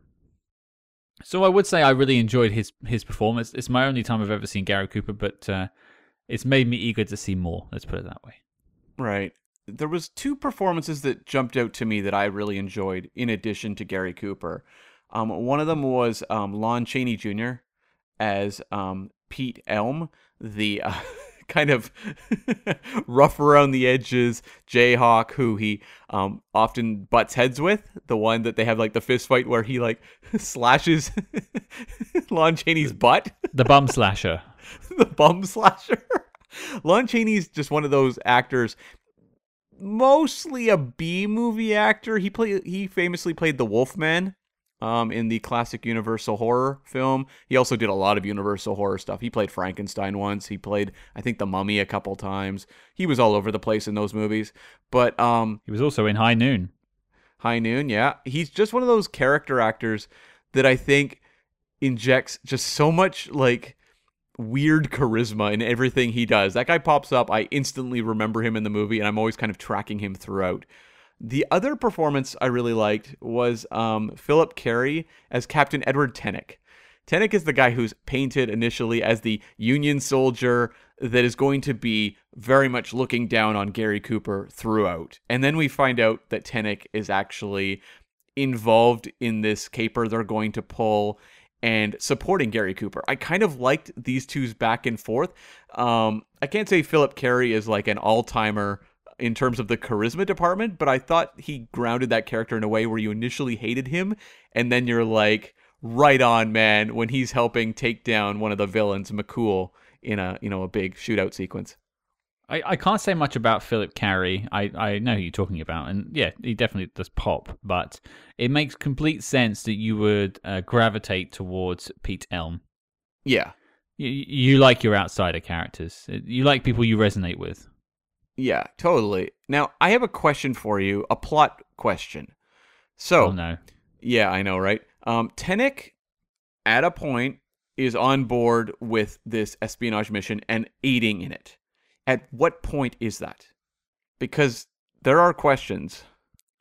So I would say I really enjoyed his his performance. It's my only time I've ever seen Gary Cooper, but uh, it's made me eager to see more. Let's put it that way. Right. There was two performances that jumped out to me that I really enjoyed in addition to Gary Cooper. Um, one of them was um, Lon Chaney Jr. as um, Pete Elm, the uh, kind of rough around the edges Jayhawk who he um, often butts heads with. The one that they have like the fist fight where he like slashes Lon Chaney's butt The bum slasher. the bum slasher. Lon Chaney's just one of those actors, mostly a B movie actor. He played he famously played the Wolfman um, in the classic Universal horror film. He also did a lot of Universal horror stuff. He played Frankenstein once. He played, I think, the Mummy a couple times. He was all over the place in those movies. But um, He was also in High Noon. High Noon, yeah, he's just one of those character actors that I think injects just so much like weird charisma in everything he does. That guy pops up, I instantly remember him in the movie, and I'm always kind of tracking him throughout. The other performance I really liked was um, Philip Carey as Captain Edward Tennick. Tennick is the guy who's painted initially as the Union soldier that is going to be very much looking down on Gary Cooper throughout. And then we find out that Tennick is actually involved in this caper they're going to pull and supporting Gary Cooper. I kind of liked these two's back and forth. Um, I can't say Philip Carey is like an all timer in terms of the charisma department, but I thought he grounded that character in a way where you initially hated him, and then you're like, right on, man, when he's helping take down one of the villains, McCool, in a you know a big shootout sequence. I, I can't say much about Philip Carey. I, I know who you're talking about, and yeah, he definitely does pop, but it makes complete sense that you would uh, gravitate towards Pete Elm. Yeah, You, you like your outsider characters. You like people you resonate with. Yeah, totally. Now I have a question for you, a plot question. So Oh no. Yeah, I know, right? Um, Tennick, at a point, is on board with this espionage mission and aiding in it. At what point is that? Because there are questions.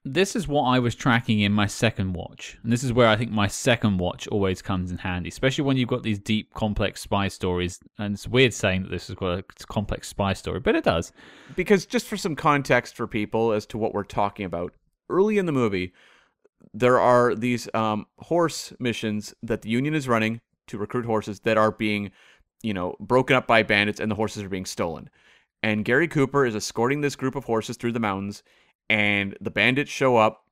This is what I was tracking in my second watch. And this is where I think my second watch always comes in handy, especially when you've got these deep, complex spy stories. And it's weird saying that this is got a complex spy story, but it does. Because just for some context for people as to what we're talking about, early in the movie, there are these um, horse missions that the Union is running to recruit horses that are being, you know, broken up by bandits and the horses are being stolen. And Gary Cooper is escorting this group of horses through the mountains, and the bandits show up,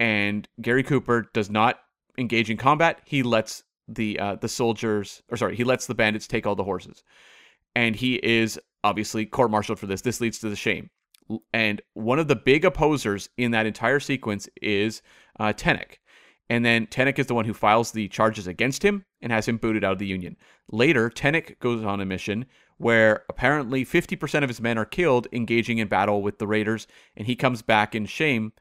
and Gary Cooper does not engage in combat. He lets the uh, the soldiers, or sorry, he lets the bandits take all the horses, and he is obviously court-martialed for this. This leads to the shame. And one of the big opposers in that entire sequence is uh, Tennick. And then Tennick is the one who files the charges against him and has him booted out of the Union. Later, Tennick goes on a mission where apparently 50% of his men are killed engaging in battle with the Raiders, and he comes back in shame.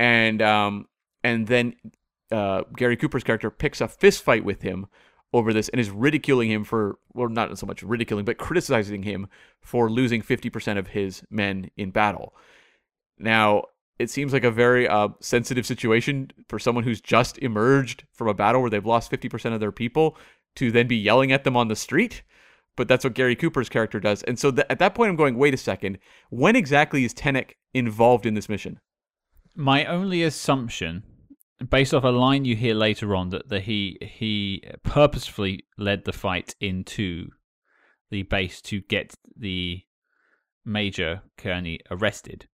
And um, and then uh, Gary Cooper's character picks a fist fight with him over this and is ridiculing him for, well, not so much ridiculing, but criticizing him for losing 50% of his men in battle. Now, it seems like a very uh, sensitive situation for someone who's just emerged from a battle where they've lost 50% of their people to then be yelling at them on the street. But that's what Gary Cooper's character does. And so th- at that point, I'm going, wait a second. When exactly is Tennick involved in this mission? My only assumption, based off a line you hear later on, that, that he he purposefully led the fight into the base to get the Major Kearney arrested.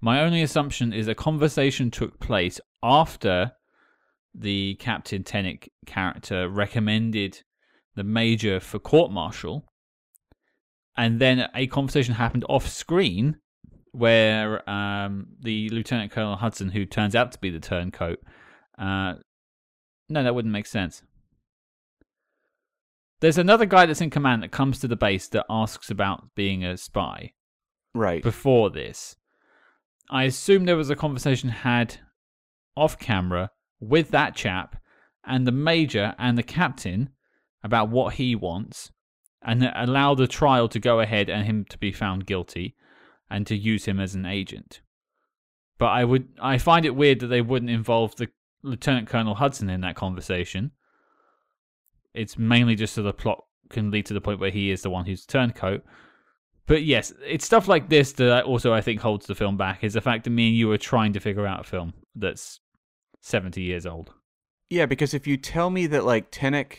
My only assumption is a conversation took place after the Captain Tennick character recommended the Major for court martial, and then a conversation happened off screen where um, the Lieutenant Colonel Hudson, who turns out to be the turncoat, uh, no, that wouldn't make sense. There's another guy that's in command that comes to the base that asks about being a spy Right. before this. I assume there was a conversation had off camera with that chap and the major and the captain about what he wants and allow the trial to go ahead and him to be found guilty and to use him as an agent. But I would I find it weird that they wouldn't involve the Lieutenant Colonel Hudson in that conversation. It's mainly just so the plot can lead to the point where he is the one who's turncoat. But yes, it's stuff like this that also I think holds the film back. Is the fact that me and you are trying to figure out a film that's seventy years old. Yeah, because if you tell me that like Tennick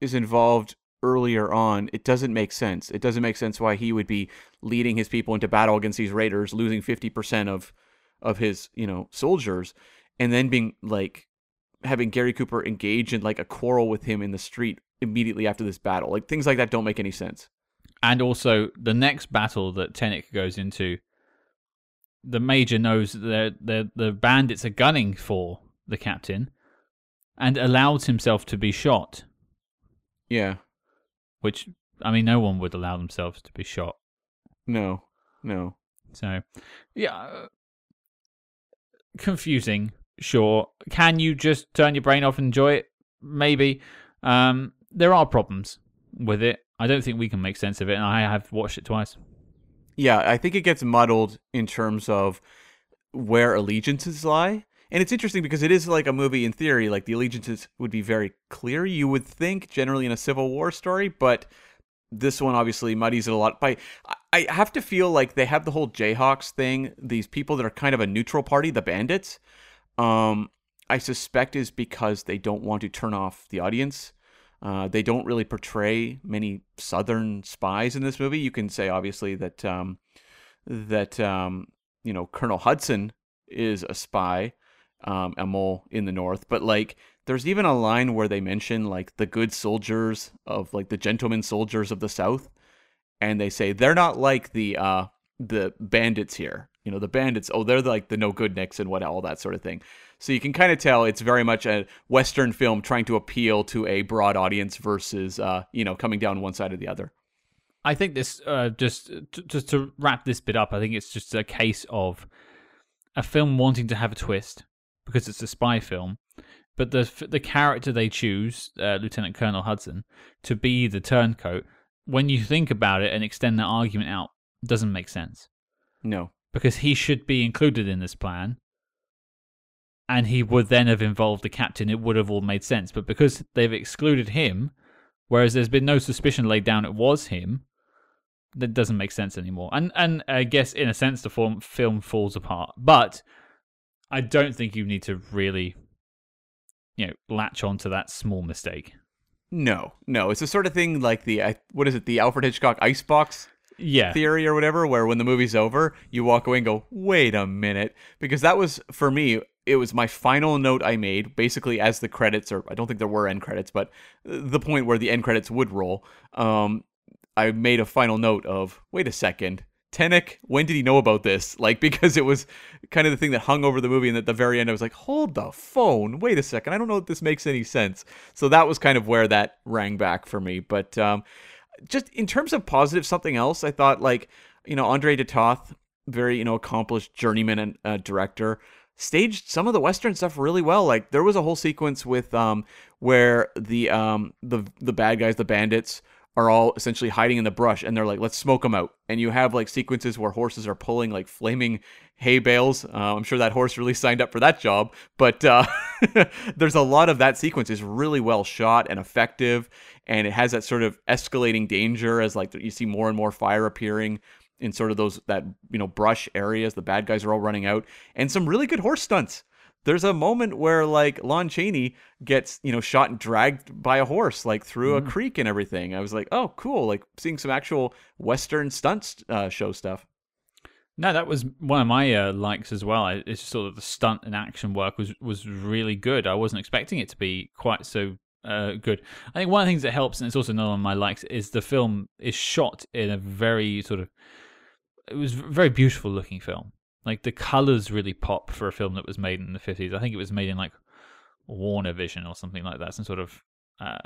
is involved earlier on, it doesn't make sense. It doesn't make sense why he would be leading his people into battle against these raiders, losing fifty percent of of his you know soldiers, and then being like having Gary Cooper engage in like a quarrel with him in the street immediately after this battle. Like things like that don't make any sense. And also the next battle that Tennick goes into, the major knows that the the bandits are gunning for the captain, and allows himself to be shot. Yeah. Which I mean, no one would allow themselves to be shot. No. No. So, yeah, uh, confusing. Sure. Can you just turn your brain off and enjoy it? Maybe. Um, there are problems with it. I don't think we can make sense of it, and I have watched it twice. Yeah, I think it gets muddled in terms of where allegiances lie. And it's interesting because it is like a movie in theory, like the allegiances would be very clear, you would think, generally in a Civil War story, but this one obviously muddies it a lot. By I have to feel like they have the whole Jayhawks thing, these people that are kind of a neutral party, the bandits. Um, I suspect is because they don't want to turn off the audience. Uh, they don't really portray many Southern spies in this movie. You can say obviously that um, that um, you know Colonel Hudson is a spy, um, a mole in the North, but like there's even a line where they mention like the good soldiers of like the gentlemen soldiers of the South, and they say they're not like the uh, the bandits here. You know, the bandits. Oh, they're like the no good nicks and what all that sort of thing. So you can kind of tell it's very much a Western film trying to appeal to a broad audience versus, uh, you know, coming down one side or the other. I think this uh, just just to wrap this bit up. I think it's just a case of a film wanting to have a twist because it's a spy film, but the the character they choose, uh, Lieutenant Colonel Hudson, to be the turncoat. When you think about it and extend that argument out, doesn't make sense. No, because he should be included in this plan and he would then have involved the captain, it would have all made sense. But because they've excluded him, whereas there's been no suspicion laid down it was him, that doesn't make sense anymore. And and I guess in a sense the form, film falls apart. But I don't think you need to really, you know, latch onto that small mistake. No, no, it's the sort of thing like the what is it, the Alfred Hitchcock icebox yeah. theory or whatever, where when the movie's over, you walk away and go, wait a minute. Because that was, for me, it was my final note I made, basically as the credits, or I don't think there were end credits, but the point where the end credits would roll. Um, I made a final note of, wait a second, Tennick, when did he know about this? Like, because it was kind of the thing that hung over the movie, and at the very end, I was like, hold the phone, wait a second, I don't know if this makes any sense. So that was kind of where that rang back for me. But um, just in terms of positive, something else, I thought like, you know, Andre de Toth, very, you know, accomplished journeyman and uh, director, staged some of the western stuff really well. Like there was a whole sequence with um where the um the the bad guys, the bandits are all essentially hiding in the brush and they're like let's smoke them out. And you have like sequences where horses are pulling like flaming hay bales. Uh, i'm sure that horse really signed up for that job but uh, there's a lot of that sequence is really well shot and effective and it has that sort of escalating danger as like you see more and more fire appearing in sort of those that you know brush areas. The bad guys are all running out, and some really good horse stunts. There's a moment where like Lon Chaney gets you know shot and dragged by a horse like through mm. a creek and everything. I was like, oh, cool! Like seeing some actual Western stunts uh, show stuff. No, that was one of my uh, likes as well. It's sort of the stunt and action work was was really good. I wasn't expecting it to be quite so uh, good. I think one of the things that helps, and it's also another one of my likes, is the film is shot in a very sort of it was a very beautiful looking film. Like the colors really pop for a film that was made in the fifties. I think it was made in like Warner Vision or something like that, some sort of uh,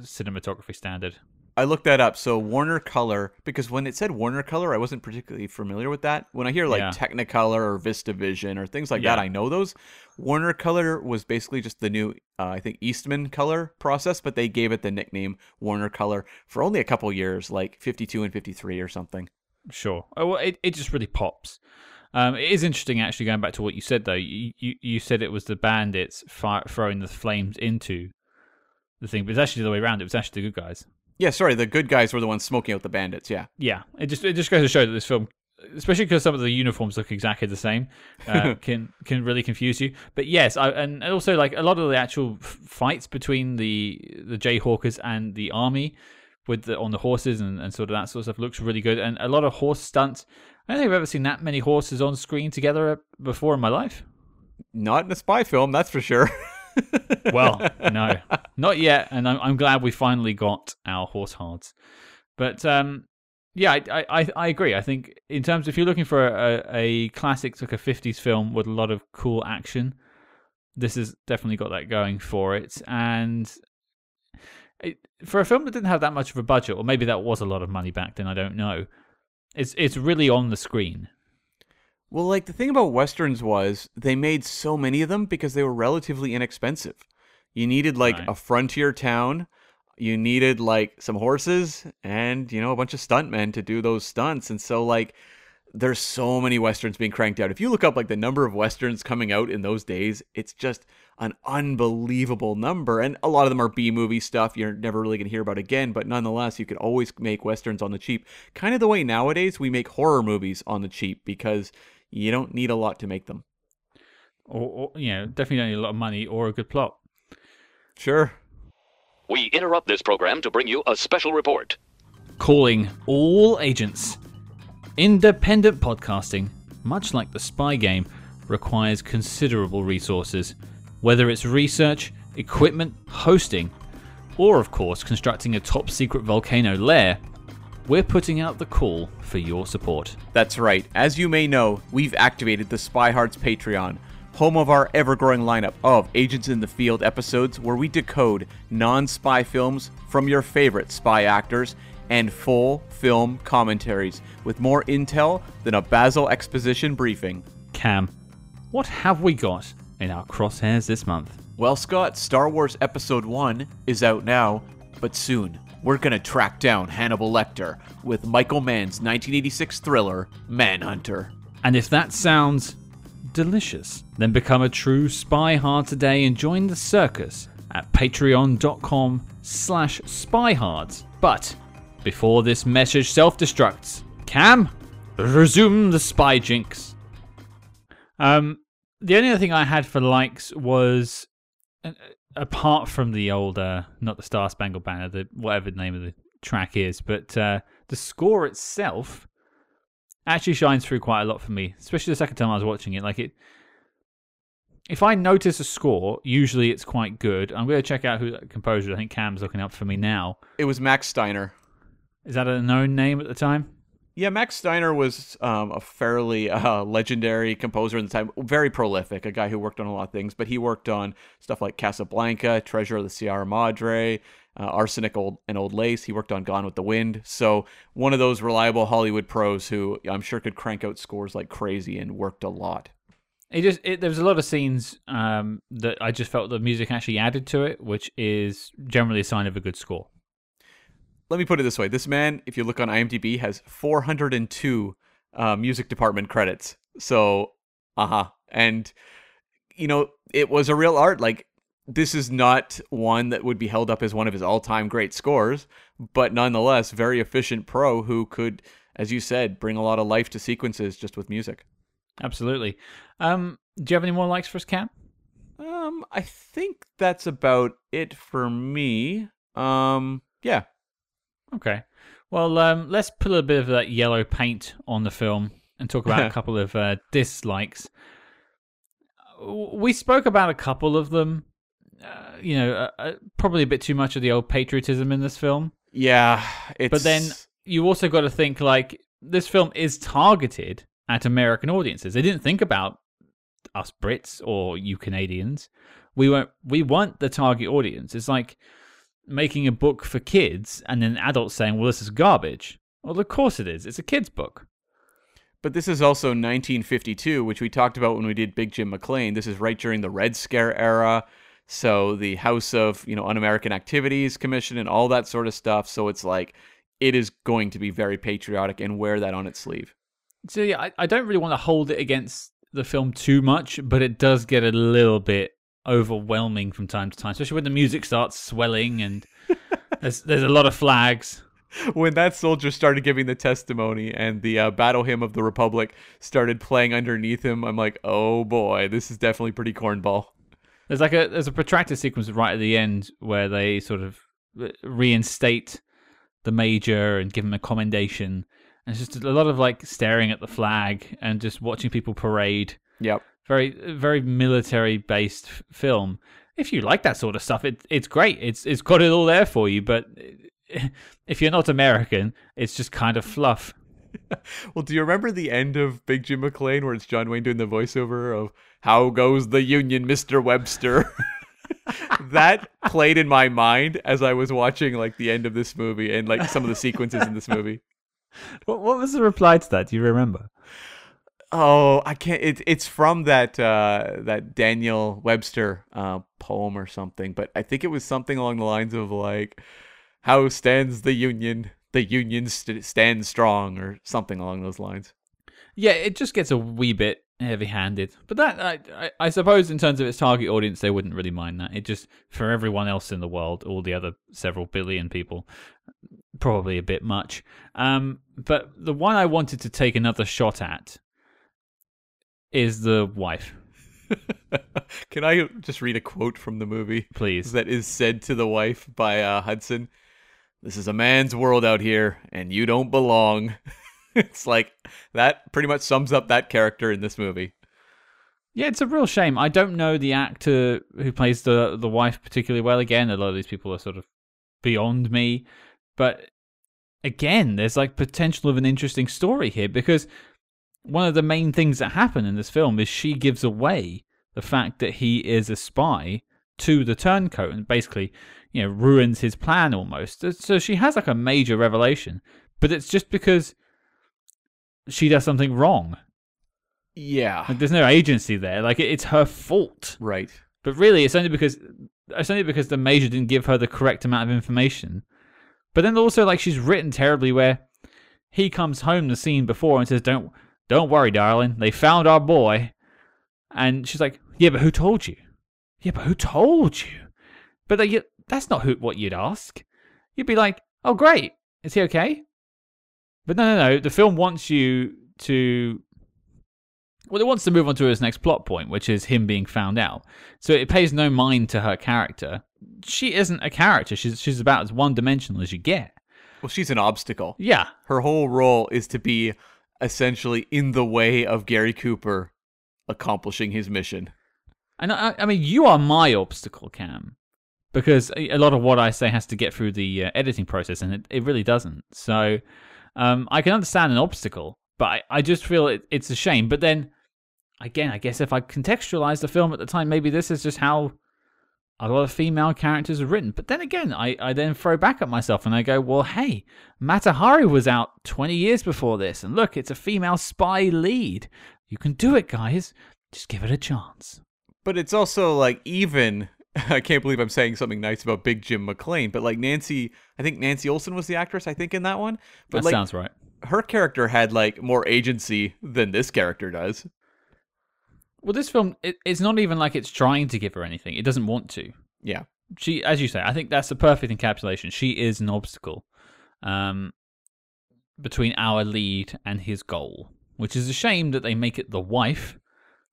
cinematography standard. I looked that up. So Warner Color, because when it said Warner Color, I wasn't particularly familiar with that. When I hear like yeah. Technicolor or VistaVision or things like yeah. that, I know those. Warner Color was basically just the new, uh, I think, Eastman color process, but they gave it the nickname Warner Color for only a couple years, like 52 and 53 or something. Sure. Oh, well, it, it just really pops. Um, it is interesting, actually, going back to what you said, though. You, you, you said it was the bandits fire, throwing the flames into the thing, but it's actually the way around. It was actually the good guys. Yeah, sorry, the good guys were the ones smoking out the bandits. Yeah, yeah. It just it just goes to show that this film, especially because some of the uniforms look exactly the same, uh, can can really confuse you. But yes, I, and also like a lot of the actual fights between the the Jayhawkers and the army with the on the horses and, and sort of that sort of stuff looks really good, and a lot of horse stunts. I don't think I've ever seen that many horses on screen together before in my life. Not in a spy film, that's for sure. well, no, not yet, and I'm, I'm glad we finally got our horse hards. But um, yeah, I, I I agree. I think in terms, if you're looking for a, a classic like a '50s film with a lot of cool action, this has definitely got that going for it. And it, for a film that didn't have that much of a budget, or maybe that was a lot of money back then, I don't know. It's it's really on the screen. Well, like the thing about westerns was they made so many of them because they were relatively inexpensive. You needed like Right. a frontier town, you needed like some horses and, you know, a bunch of stuntmen to do those stunts. And so like there's so many westerns being cranked out. If you look up like the number of westerns coming out in those days, it's just an unbelievable number. And a lot of them are B movie stuff you're never really going to hear about again, but nonetheless, you could always make westerns on the cheap. Kind of the way nowadays we make horror movies on the cheap because you don't need a lot to make them. Or, or you know, definitely don't need a lot of money or a good plot. Sure. We interrupt this program to bring you a special report. calling all agents. Independent podcasting, much like the spy game, requires considerable resources, whether it's research, equipment, hosting, or of course constructing a top secret volcano lair. We're putting out the call for your support. That's right. As you may know, we've activated the Spy Hards Patreon, home of our ever growing lineup of Agents in the Field episodes where we decode non spy films from your favorite spy actors and full film commentaries with more intel than a Basil exposition briefing. Cam, what have we got in our crosshairs this month? Well, Scott, Star Wars Episode 1 is out now, but soon we're gonna track down Hannibal Lecter with Michael Mann's 1986 thriller, Manhunter. And if that sounds delicious, then become a true spy hard today and join the circus at patreon.com slash spyhards. But before this message self-destructs, Cam, resume the spy jinx. Um, the only other thing I had for likes was, uh, apart from the old, uh, not the Star Spangled Banner, the whatever the name of the track is, but uh, the score itself actually shines through quite a lot for me, especially the second time I was watching it. Like it, if I notice a score, usually it's quite good. I'm going to check out who that composer. I think Cam's looking up for me now. It was Max Steiner. Is that a known name at the time? Yeah, Max Steiner was um, a fairly uh, legendary composer in the time, very prolific, a guy who worked on a lot of things, but he worked on stuff like Casablanca, Treasure of the Sierra Madre, uh, Arsenic Old and Old Lace. He worked on Gone with the Wind. So one of those reliable Hollywood pros who I'm sure could crank out scores like crazy and worked a lot. It just it, there was a lot of scenes um, that I just felt the music actually added to it, which is generally a sign of a good score. Let me put it this way: this man, if you look on IMDb, has 402 uh, music department credits. So, uh huh, and you know, it was a real art. Like this is not one that would be held up as one of his all-time great scores, but nonetheless, very efficient pro who could, as you said, bring a lot of life to sequences just with music. Absolutely. Um, do you have any more likes for us, Cam? Um, I think that's about it for me. Um, yeah. Okay. Well, um, let's put a bit of that yellow paint on the film and talk about a couple of uh, dislikes. We spoke about a couple of them. Uh, you know, uh, uh, probably a bit too much of the old patriotism in this film. Yeah, it's But then you also got to think like this film is targeted at American audiences. They didn't think about us Brits or you Canadians. We weren't. We weren't the target audience. It's like making a book for kids and then adults saying, "Well, this is garbage." Well, of course it is. It's a kids' book. But this is also 1952, which we talked about when we did Big Jim McLean. This is right during the Red Scare era. So the House of, you know, Un-American Activities Commission and all that sort of stuff. So it's like it is going to be very patriotic and wear that on its sleeve. So yeah, I, I don't really want to hold it against the film too much, but it does get a little bit overwhelming from time to time, especially when the music starts swelling and there's there's a lot of flags. When that soldier started giving the testimony and the uh, battle hymn of the Republic started playing underneath him, I'm like, oh boy, this is definitely pretty cornball. There's like a there's a protracted sequence right at the end where they sort of reinstate the major and give him a commendation. And it's just a lot of like staring at the flag and just watching people parade. Yep. Very very military based film. If you like that sort of stuff, it it's great. It's it's got it all there for you. But if you're not American, it's just kind of fluff. well, do you remember the end of Big Jim McLean where it's John Wayne doing the voiceover of "How goes the Union, Mister Webster"? that played in my mind as I was watching like the end of this movie and like some of the sequences in this movie. What, what was the reply to that? Do you remember? Oh, I can't. It, it's from that uh, that Daniel Webster uh, poem or something, but I think it was something along the lines of like, "How stands the Union? The Union st- stands strong," or something along those lines. Yeah, it just gets a wee bit heavy-handed, but that I, I, I suppose in terms of its target audience, they wouldn't really mind that. It just for everyone else in the world, all the other several billion people, probably a bit much. Um, but the one I wanted to take another shot at is the wife, Can I just read a quote from the movie please. that is said to the wife by uh, Hudson? This is a man's world out here, and you don't belong. it's like that pretty much sums up that character in this movie. Yeah, it's a real shame. I don't know the actor who plays the the wife particularly well. Again, a lot of these people are sort of beyond me, but again, there's like potential of an interesting story here because one of the main things that happen in this film is she gives away the fact that he is a spy to the turncoat and basically, you know, ruins his plan almost. So she has like a major revelation, but it's just because she does something wrong. Yeah. Like there's no agency there. Like it's her fault. Right. But really, it's only because it's only because the major didn't give her the correct amount of information. But then also, like she's written terribly, where he comes home the scene before and says, "Don't, don't worry, darling. They found our boy." And she's like, "Yeah, but who told you? Yeah, but who told you?" But you- that's not who, what you'd ask. You'd be like, "Oh, great. Is he okay?" But no, no, no. The film wants you to well, it wants to move on to its next plot point, which is him being found out. So it pays no mind to her character. She isn't a character. She's she's about as one dimensional as you get. Well, she's an obstacle. Yeah, Her whole role is to be essentially in the way of Gary Cooper accomplishing his mission. and I, I mean, you are my obstacle, Cam, because a lot of what I say has to get through the uh, editing process, and it, it really doesn't. So um, I can understand an obstacle, but I, I just feel it, it's a shame. But then again, I guess if I contextualize the film at the time, maybe this is just how a lot of female characters are written. But then again, I, I then throw back at myself and I go, well, hey, Mata Hari was out 20 years before this, and look, it's a female spy lead. You can do it, guys. Just give it a chance. But it's also like even I can't believe I'm saying something nice about Big Jim McLean, but like Nancy, I think Nancy Olsen was the actress, I think in that one. But that like sounds right. her character had like more agency than this character does. Well, this film, it, it's not even like it's trying to give her anything. It doesn't want to. Yeah. She, as you say, I think that's the perfect encapsulation. She is an obstacle um, between our lead and his goal, which is a shame that they make it the wife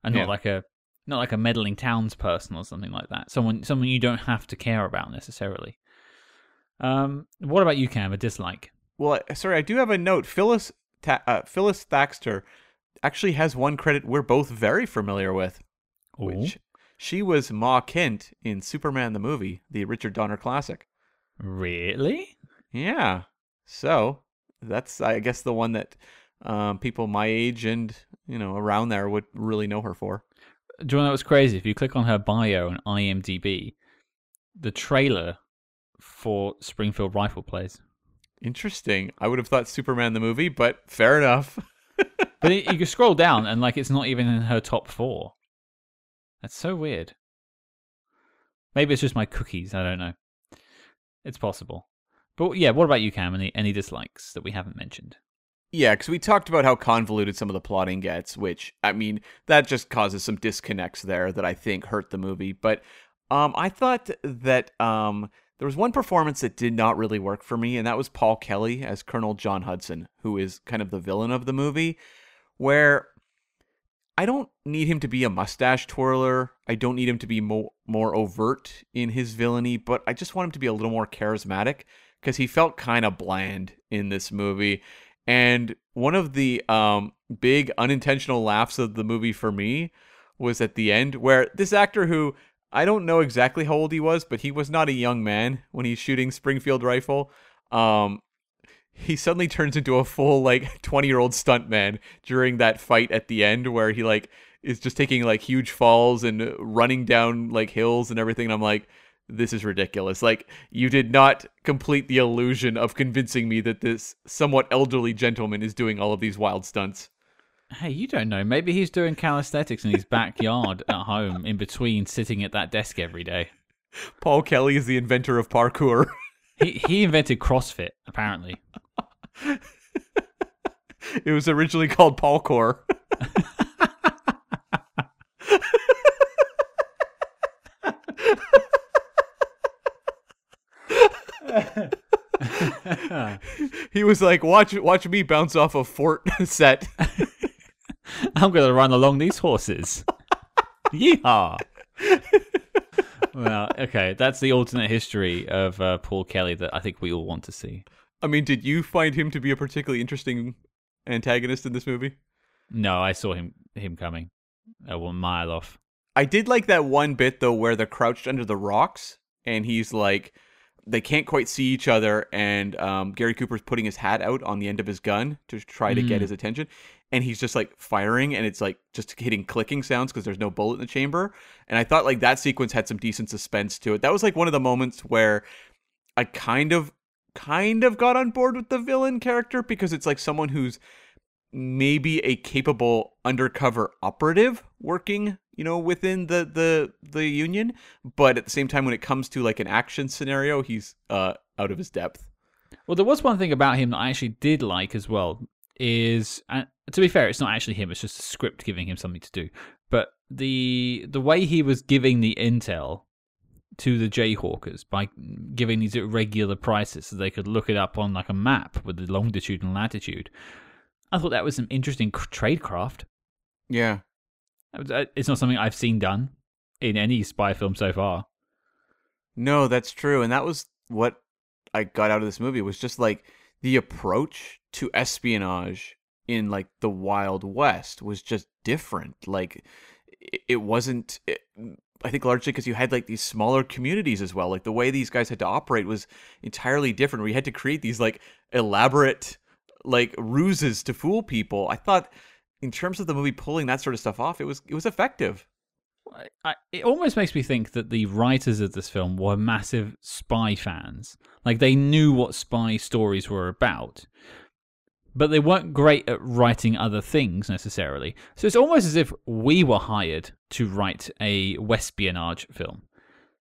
and Yeah. not like a not like a meddling townsperson or something like that. Someone, someone you don't have to care about necessarily. Um, what about you, Cam? A dislike? Well, sorry, I do have a note. Phyllis Ta- uh, Phyllis Thaxter actually has one credit we're both very familiar with, which she was Ma Kent in Superman the movie, the Richard Donner classic. really? Yeah. So that's I guess the one that um, people my age and you know around there would really know her for. Do you know that was crazy? If you click on her bio on IMDb, the trailer for Springfield Rifle plays. Interesting. I would have thought Superman the movie, but fair enough. But it, you can scroll down and like it's not even in her top four. That's so weird. Maybe it's just my cookies. I don't know. It's possible. But yeah, what about you, Cam? Any any dislikes that we haven't mentioned? Yeah, because we talked about how convoluted some of the plotting gets, which I mean that just causes some disconnects there that I think hurt the movie. But um, I thought that um, there was one performance that did not really work for me, and that was Paul Kelly as Colonel John Hudson, who is kind of the villain of the movie, where I don't need him to be a mustache twirler. I don't need him to be more more overt in his villainy, but I just want him to be a little more charismatic because he felt kind of bland in this movie. And one of the um, big unintentional laughs of the movie for me was at the end, where this actor who I don't know exactly how old he was, but he was not a young man when he's shooting Springfield Rifle. Um, he suddenly turns into a full like 20 year old stuntman during that fight at the end where he like is just taking like huge falls and running down like hills and everything and i'm like this is ridiculous like you did not complete the illusion of convincing me that this somewhat elderly gentleman is doing all of these wild stunts Hey, you don't know. Maybe he's doing calisthenics in his backyard at home, in between sitting at that desk every day. paul kelly is the inventor of parkour He he invented CrossFit, apparently. It was originally called Paul Core. he was like watch watch me bounce off a fort set I'm to run along these horses. Yeehaw! well, okay, that's the alternate history of uh, Paul Kelly that I think we all want to see. I mean, did you find him to be a particularly interesting antagonist in this movie? No, I saw him him coming a one mile off. I did like that one bit though where they're crouched under the rocks and he's like they can't quite see each other and um, Gary Cooper's putting his hat out on the end of his gun to try to get Mm. his attention and he's just like firing and it's like just hitting clicking sounds because there's no bullet in the chamber and I thought like that sequence had some decent suspense to it. That was like one of the moments where I kind of kind of got on board with the villain character because it's like someone who's maybe a capable undercover operative working you know within the the the union but at the same time when it comes to like an action scenario he's uh out of his depth Well, there was one thing about him that I actually did like as well. Is uh, to be fair, it's not actually him; it's just a script giving him something to do. But the the way he was giving the intel to the Jayhawkers by giving these irregular prices so they could look it up on like a map with the longitude and latitude, I thought that was some interesting tradecraft. yeah That was- uh, It's not something I've seen done in any spy film so far. no that's true and that was what i got out of this movie was just like the approach to espionage in like the wild west was just different like it, it wasn't it, i think largely because you had like these smaller communities as well. Like the way these guys had to operate was entirely different. We had to create these like elaborate like ruses to fool people. I thought in terms of the movie pulling that sort of stuff off it was it was effective. I, I, it almost makes me think that the writers of this film were massive spy fans. Like they knew what spy stories were about, but they weren't great at writing other things necessarily. So it's almost as if we were hired to write a Wespionage film.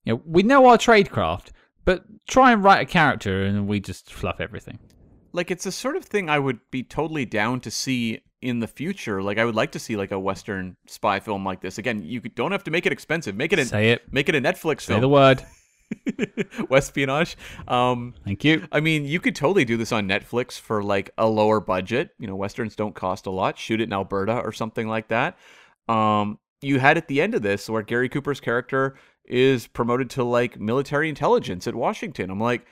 You know, we know our tradecraft, but try and write a character and we just fluff everything. like it's the sort of thing I would be totally down to see in the future. Like I would like to see like a western spy film like this. Again, you don't have to make it expensive. Make it a Say it. make it a Netflix film. Say the word. Wespionage. Um Thank you. I mean, you could totally do this on Netflix for like a lower budget. You know, westerns don't cost a lot. Shoot it in Alberta or something like that. Um you had at the end of this where Gary Cooper's character is promoted to like military intelligence at Washington. I'm like,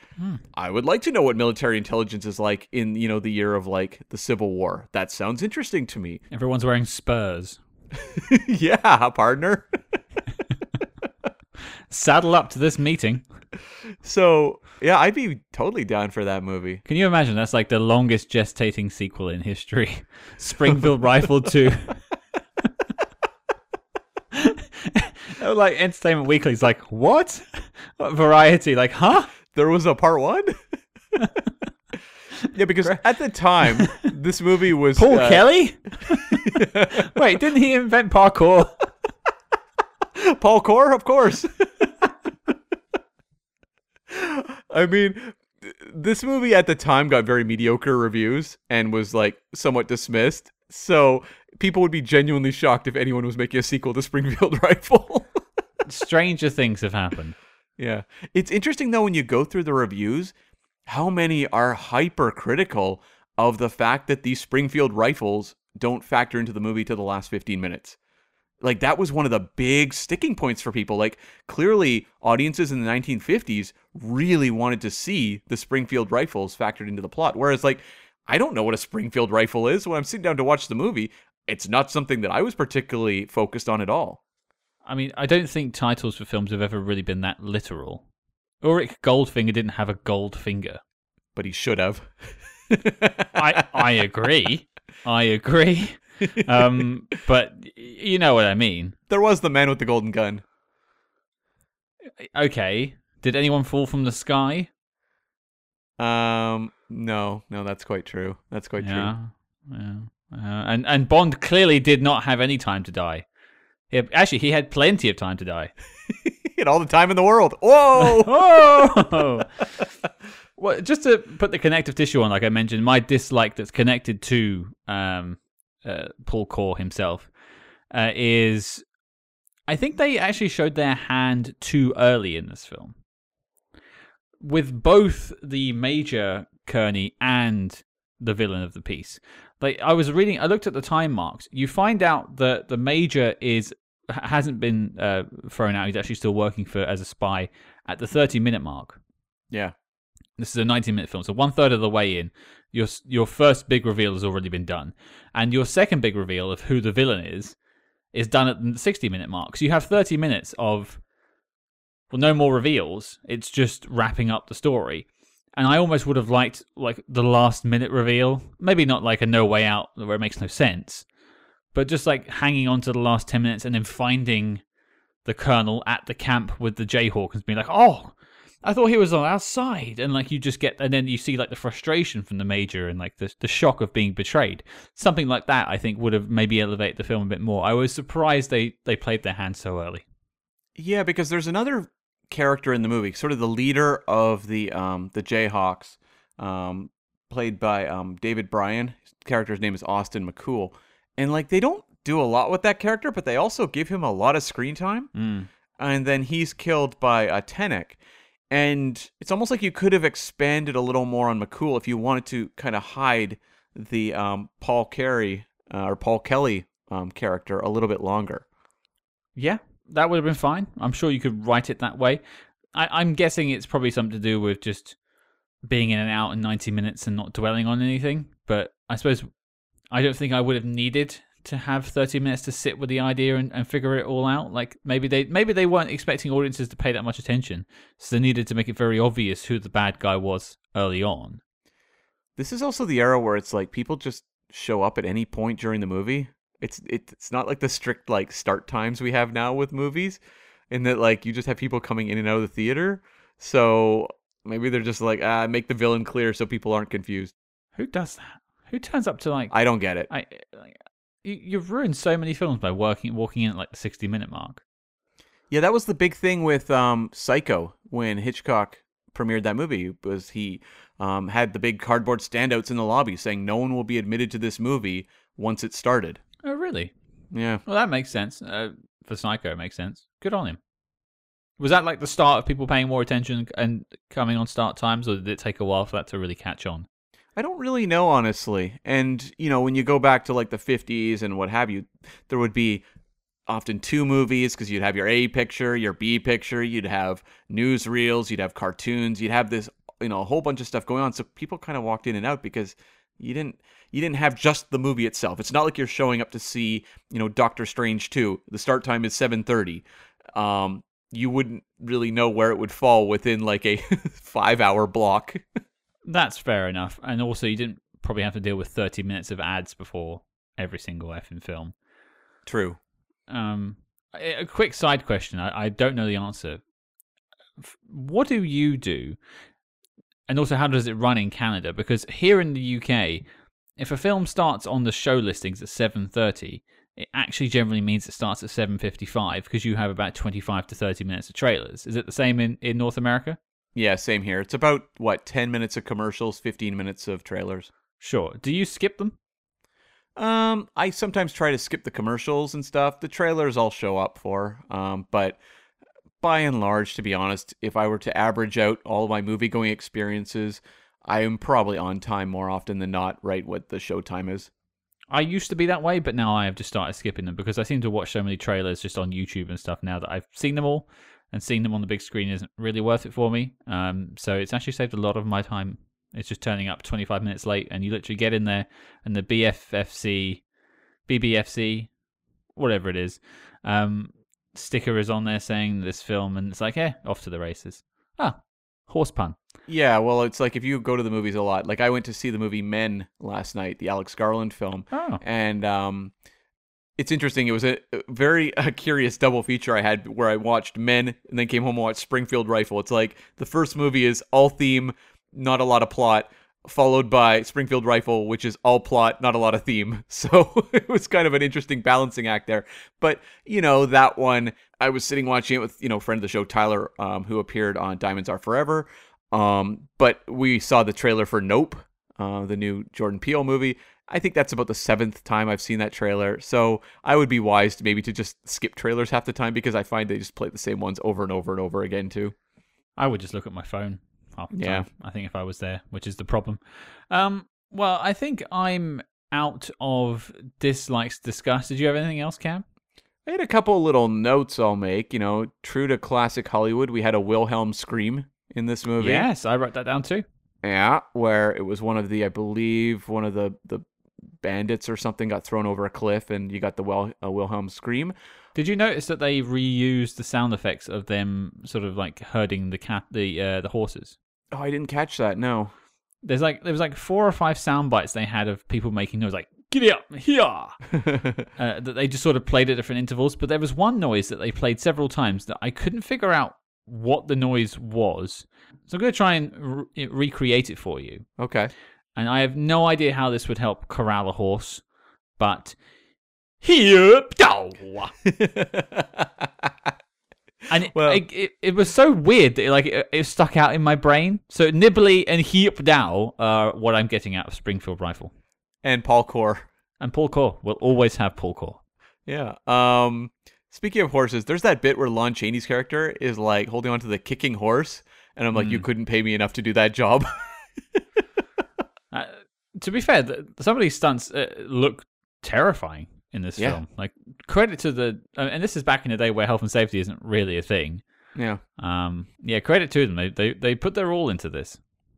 I would like to know what military intelligence is like in, you know, the year of like the Civil War. That sounds interesting to me. Everyone's wearing spurs. yeah, partner. Saddle up to this meeting. so, yeah, I'd be totally down for that movie. Can you imagine? That's like the longest gestating sequel in history. Springfield Rifle 2. Oh, like Entertainment Weekly's like, what? what? Variety, like, huh? There was a part one? yeah, because at the time, this movie was Paul uh, Kelly? Wait, didn't he invent parkour? Paul Core, of course. I mean, this movie at the time got very mediocre reviews and was like somewhat dismissed. So people would be genuinely shocked if anyone was making a sequel to Springfield Rifle. Stranger things have happened. yeah. It's interesting though when you go through the reviews how many are hypercritical of the fact that these Springfield rifles don't factor into the movie to the last 15 minutes. Like that was one of the big sticking points for people. Like clearly audiences in the 1950s really wanted to see the Springfield rifles factored into the plot. Whereas like I don't know what a Springfield rifle is when I'm sitting down to watch the movie. It's not something that I was particularly focused on at all. I mean, I don't think titles for films have ever really been that literal. Auric Goldfinger didn't have a gold finger. But he should have. I I agree. I agree. Um, but you know what I mean. there was the man with the golden gun. Okay. Did anyone fall from the sky? Um, no, no, that's quite true. That's quite yeah. Yeah. Uh, and and Bond clearly did not have any time to die. He actually, he had plenty of time to die. He had all the time in the world. Whoa! oh! well, just to put the connective tissue on, like I mentioned, my dislike that's connected to um, uh, Paul Core himself uh, is I think they actually showed their hand too early in this film. With both the major Kearney and the villain of the piece. Like I was reading, I looked at the time marks. You find out that the major is hasn't been uh, thrown out. He's actually still working for as a spy at the 30 minute mark. yeah. This is a 90 minute film, so one third of the way in, your your first big reveal has already been done, and your second big reveal of who the villain is is done at the 60 minute mark. So you have 30 minutes of well, no more reveals. It's just wrapping up the story. And I almost would have liked like the last minute reveal, maybe not like a no way out where it makes no sense, but just like hanging on to the last 10 minutes and then finding the colonel at the camp with the Jayhawk and being like, oh, I thought he was on our side, and like you just get, and then you see like the frustration from the major and like the the shock of being betrayed. Something like that, I think, would have maybe elevated the film a bit more. I was surprised they they played their hand so early. Yeah, because there's another character in the movie, sort of the leader of the um the Jayhawks, um, played by um David Brian. His character's name is Austin McCool, and like they don't do a lot with that character, but they also give him a lot of screen time. Mm. And then he's killed by a Tennick. And it's almost like you could have expanded a little more on McCool if you wanted to kind of hide the um, Paul Carey uh, or Paul Kelly um, character a little bit longer. Yeah, that would have been fine. I'm sure you could write it that way. I, I'm guessing it's probably something to do with just being in and out in 90 minutes and not dwelling on anything. But I suppose I don't think I would have needed to have 30 minutes to sit with the idea and, and figure it all out. Like maybe they maybe they weren't expecting audiences to pay that much attention, so they needed to make it very obvious who the bad guy was early on. This is also the era where it's like people just show up at any point during the movie. It's it, it's not like the strict like start times we have now with movies, in that like you just have people coming in and out of the theater. So maybe they're just like ah, make the villain clear so people aren't confused. Who does that? Who turns up to like I don't get it. I like, you've ruined so many films by working walking in at like the 60 minute mark. Yeah, that was the big thing with um, Psycho when Hitchcock premiered that movie. Was he um, had the big cardboard standouts in the lobby saying no one will be admitted to this movie once it started. Oh really? Yeah, Well, that makes sense. Uh, for Psycho, it makes sense. Good on him. Was that like the start of people paying more attention and coming on start times, or did it take a while for that to really catch on? I don't really know honestly. And you know, when you go back to like the 50s and what have you, there would be often two movies because you'd have your A picture, your B picture, you'd have newsreels, you'd have cartoons, you'd have this, you know, a whole bunch of stuff going on. So people kind of walked in and out because you didn't you didn't have just the movie itself. It's not like you're showing up to see, you know, Doctor Strange 2. The start time is 7:30. Um you wouldn't really know where it would fall within like a 5-hour block. That's fair enough. And also, you didn't probably have to deal with 30 minutes of ads before every single effing film. True. Um, a quick side question. I, I don't know the answer. What do you do? And also, how does it run in Canada? Because here in the UK, if a film starts on the show listings at 7.30, it actually generally means it starts at 7.55 because you have about 25 to 30 minutes of trailers. Is it the same in, in North America? Yeah, same here. It's about what 10 minutes of commercials, 15 minutes of trailers. Sure. Do you skip them? Um, I sometimes try to skip the commercials and stuff. The trailers I'll show up for. Um, but by and large, to be honest, if I were to average out all my movie going experiences, I am probably on time more often than not, right what the show time is. I used to be that way, but now I have just started skipping them because I seem to watch so many trailers just on YouTube and stuff now that I've seen them all, and seeing them on the big screen isn't really worth it for me. Um, so it's actually saved a lot of my time. It's just turning up 25 minutes late, and you literally get in there, and the BFFC, BBFC, whatever it is, um, sticker is on there saying this film, and it's like, eh, off to the races. Ah, Horse pun. Yeah, well, it's like if you go to the movies a lot. Like I went to see the movie Men last night, the Alex Garland film, Oh. and um, it's interesting. It was a very curious double feature I had where I watched Men and then came home and watched Springfield Rifle. It's like the first movie is all theme, not a lot of plot, followed by Springfield Rifle, which is all plot, not a lot of theme. So it was kind of an interesting balancing act there. But you know that one, I was sitting watching it with you know friend of the show Tyler, um, who appeared on Diamonds Are Forever. Um, but we saw the trailer for Nope, uh, the new Jordan Peele movie. I think that's about the seventh time I've seen that trailer. So I would be wise to maybe to just skip trailers half the time because I find they just play the same ones over and over and over again too. I would just look at my phone. half the Yeah. time, I think if I was there, which is the problem. Um, well, I think I'm out of dislikes discussed. Did you have anything else, Cam? I had a couple little notes I'll make. You know, true to classic Hollywood, we had a Wilhelm scream in this movie. Yes, I wrote that down too. Yeah, where it was one of the, I believe, one of the the bandits or something got thrown over a cliff, and you got the Wil- uh, Wilhelm scream. Did you notice that they reused the sound effects of them sort of like herding the cat, the uh, the horses? Oh, I didn't catch that. No. There's like there was like four or five sound bites they had of people making noise like "Giddy up here," uh, that they just sort of played at different intervals. But there was one noise that they played several times that I couldn't figure out what the noise was. So I'm going to try and re- recreate it for you. okay. And I have no idea how this would help corral a horse, but here, and it, Well- it, it, it was so weird that it, like it, it stuck out in my brain. So nibbly and heap dow are what I'm getting out of Springfield Rifle. and Paul Core. And Paul Core will always have Paul Core. Yeah. Um. Speaking of horses, there's that bit where Lon Chaney's character is like holding onto the kicking horse, and I'm like, you couldn't pay me enough to do that job. To be fair, some of these stunts uh, look terrifying in this Yeah. film. Like credit to the, and this is back in the day where health and safety isn't really a thing. yeah. Um, yeah, credit to them. They they they put their all into this.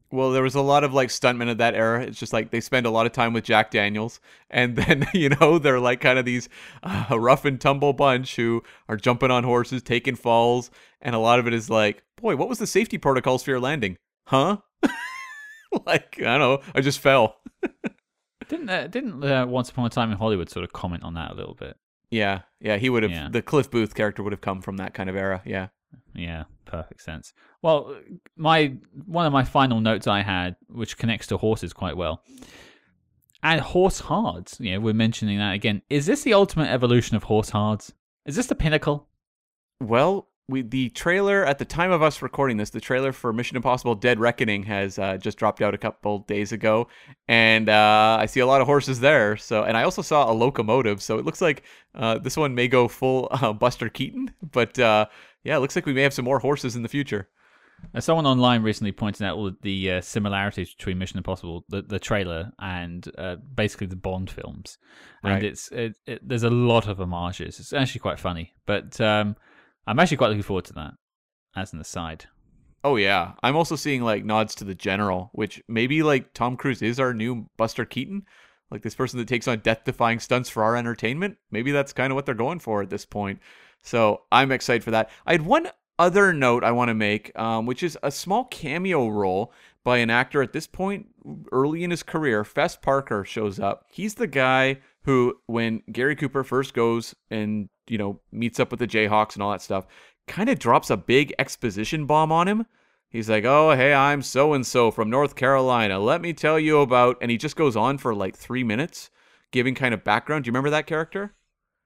Well, there was a lot of like stuntmen of that era. It's just like they spend a lot of time with Jack Daniels, and then you know they're like kind of these uh, rough and tumble bunch who are jumping on horses, taking falls, and a lot of it is like, boy, what was the safety protocols for your landing? Huh? like I don't know, I just fell. Didn't uh, didn't uh, Once Upon a Time in Hollywood sort of comment on that a little bit? Yeah, yeah, he would have. Yeah. The Cliff Booth character would have come from that kind of era. Yeah. Yeah, perfect sense. Well, my one of my final notes I had, which connects to horses quite well, and horse hards. You know, we're mentioning that again. Is this the ultimate evolution of horse hards? Is this the pinnacle? Well, we the trailer at the time of us recording this, the trailer for Mission Impossible: Dead Reckoning has uh, just dropped out a couple days ago, and uh, I see a lot of horses there. So, and I also saw a locomotive. So it looks like uh, this one may go full uh, Buster Keaton, but uh, yeah, it looks like we may have some more horses in the future. Uh, someone online recently pointed out all the uh, similarities between Mission Impossible, the, the trailer, and uh, basically the Bond films. And it's it, it, there's a lot of homages. It's actually quite funny, but um, I'm actually quite looking forward to that. As an aside, Oh yeah, I'm also seeing like nods to the General, which maybe like Tom Cruise is our new Buster Keaton, like this person that takes on death-defying stunts for our entertainment. Maybe that's kind of what they're going for at this point. So I'm excited for that. I had one other note I want to make, um, which is a small cameo role by an actor at this point early in his career. Fess Parker shows up. He's the guy who, when Gary Cooper first goes and you know meets up with the Jayhawks and all that stuff, kind of drops a big exposition bomb on him. He's like, "Oh, hey, I'm so and so from North Carolina. Let me tell you about." And he just goes on for like three minutes, giving kind of background. Do you remember that character?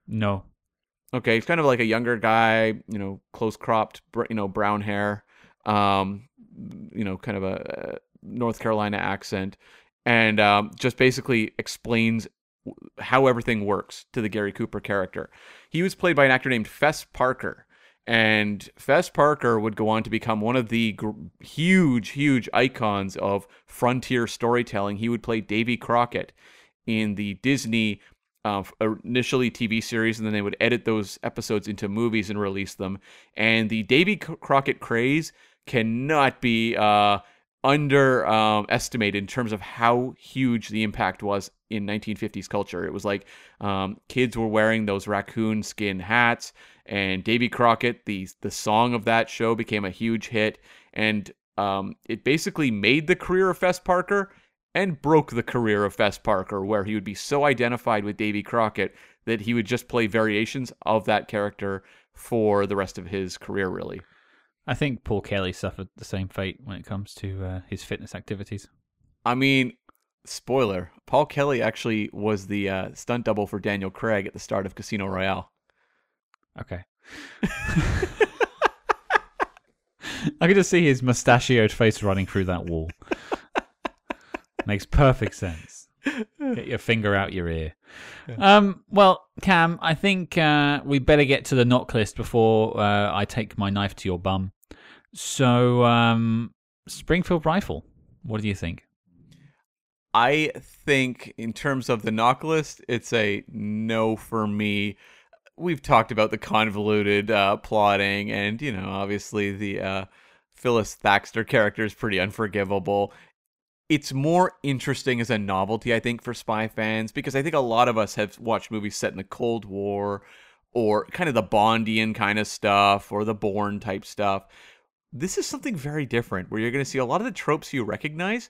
no. Okay, he's kind of like a younger guy, you know, close cropped, you know, brown hair, um, you know, kind of a uh, North Carolina accent, and um, just basically explains how everything works to the Gary Cooper character. He was played by an actor named Fess Parker. And Fess Parker would go on to become one of the gr- huge, huge icons of frontier storytelling. He would play Davy Crockett in the Disney uh, initially TV series, and then they would edit those episodes into movies and release them. And the Davy Crockett craze cannot be uh, underestimated in terms of how huge the impact was in 1950s culture. It was like um, kids were wearing those raccoon skin hats, and Davy Crockett, the the song of that show, became a huge hit. And um, it basically made the career of Fess Parker and broke the career of Fess Parker, where he would be so identified with Davy Crockett that he would just play variations of that character for the rest of his career, really. I think Paul Kelly suffered the same fate when it comes to uh, his fitness activities. I mean, spoiler: Paul Kelly actually was the uh, stunt double for Daniel Craig at the start of Casino Royale. Okay. I can just see his mustachioed face running through that wall. Makes perfect sense. Get your finger out your ear. Um, well, Cam, I think uh, we better get to the NOC list before uh, I take my knife to your bum. So, um, Springfield Rifle, what do you think? I think, in terms of the NOC list, it's a no for me. We've talked about the convoluted uh, plotting, and you know, obviously the uh, Phyllis Thaxter character is pretty unforgivable. It's more interesting as a novelty, I think, for spy fans because I think a lot of us have watched movies set in the Cold War or kind of the Bondian kind of stuff or the Bourne type stuff. This is something very different where you're going to see a lot of the tropes you recognize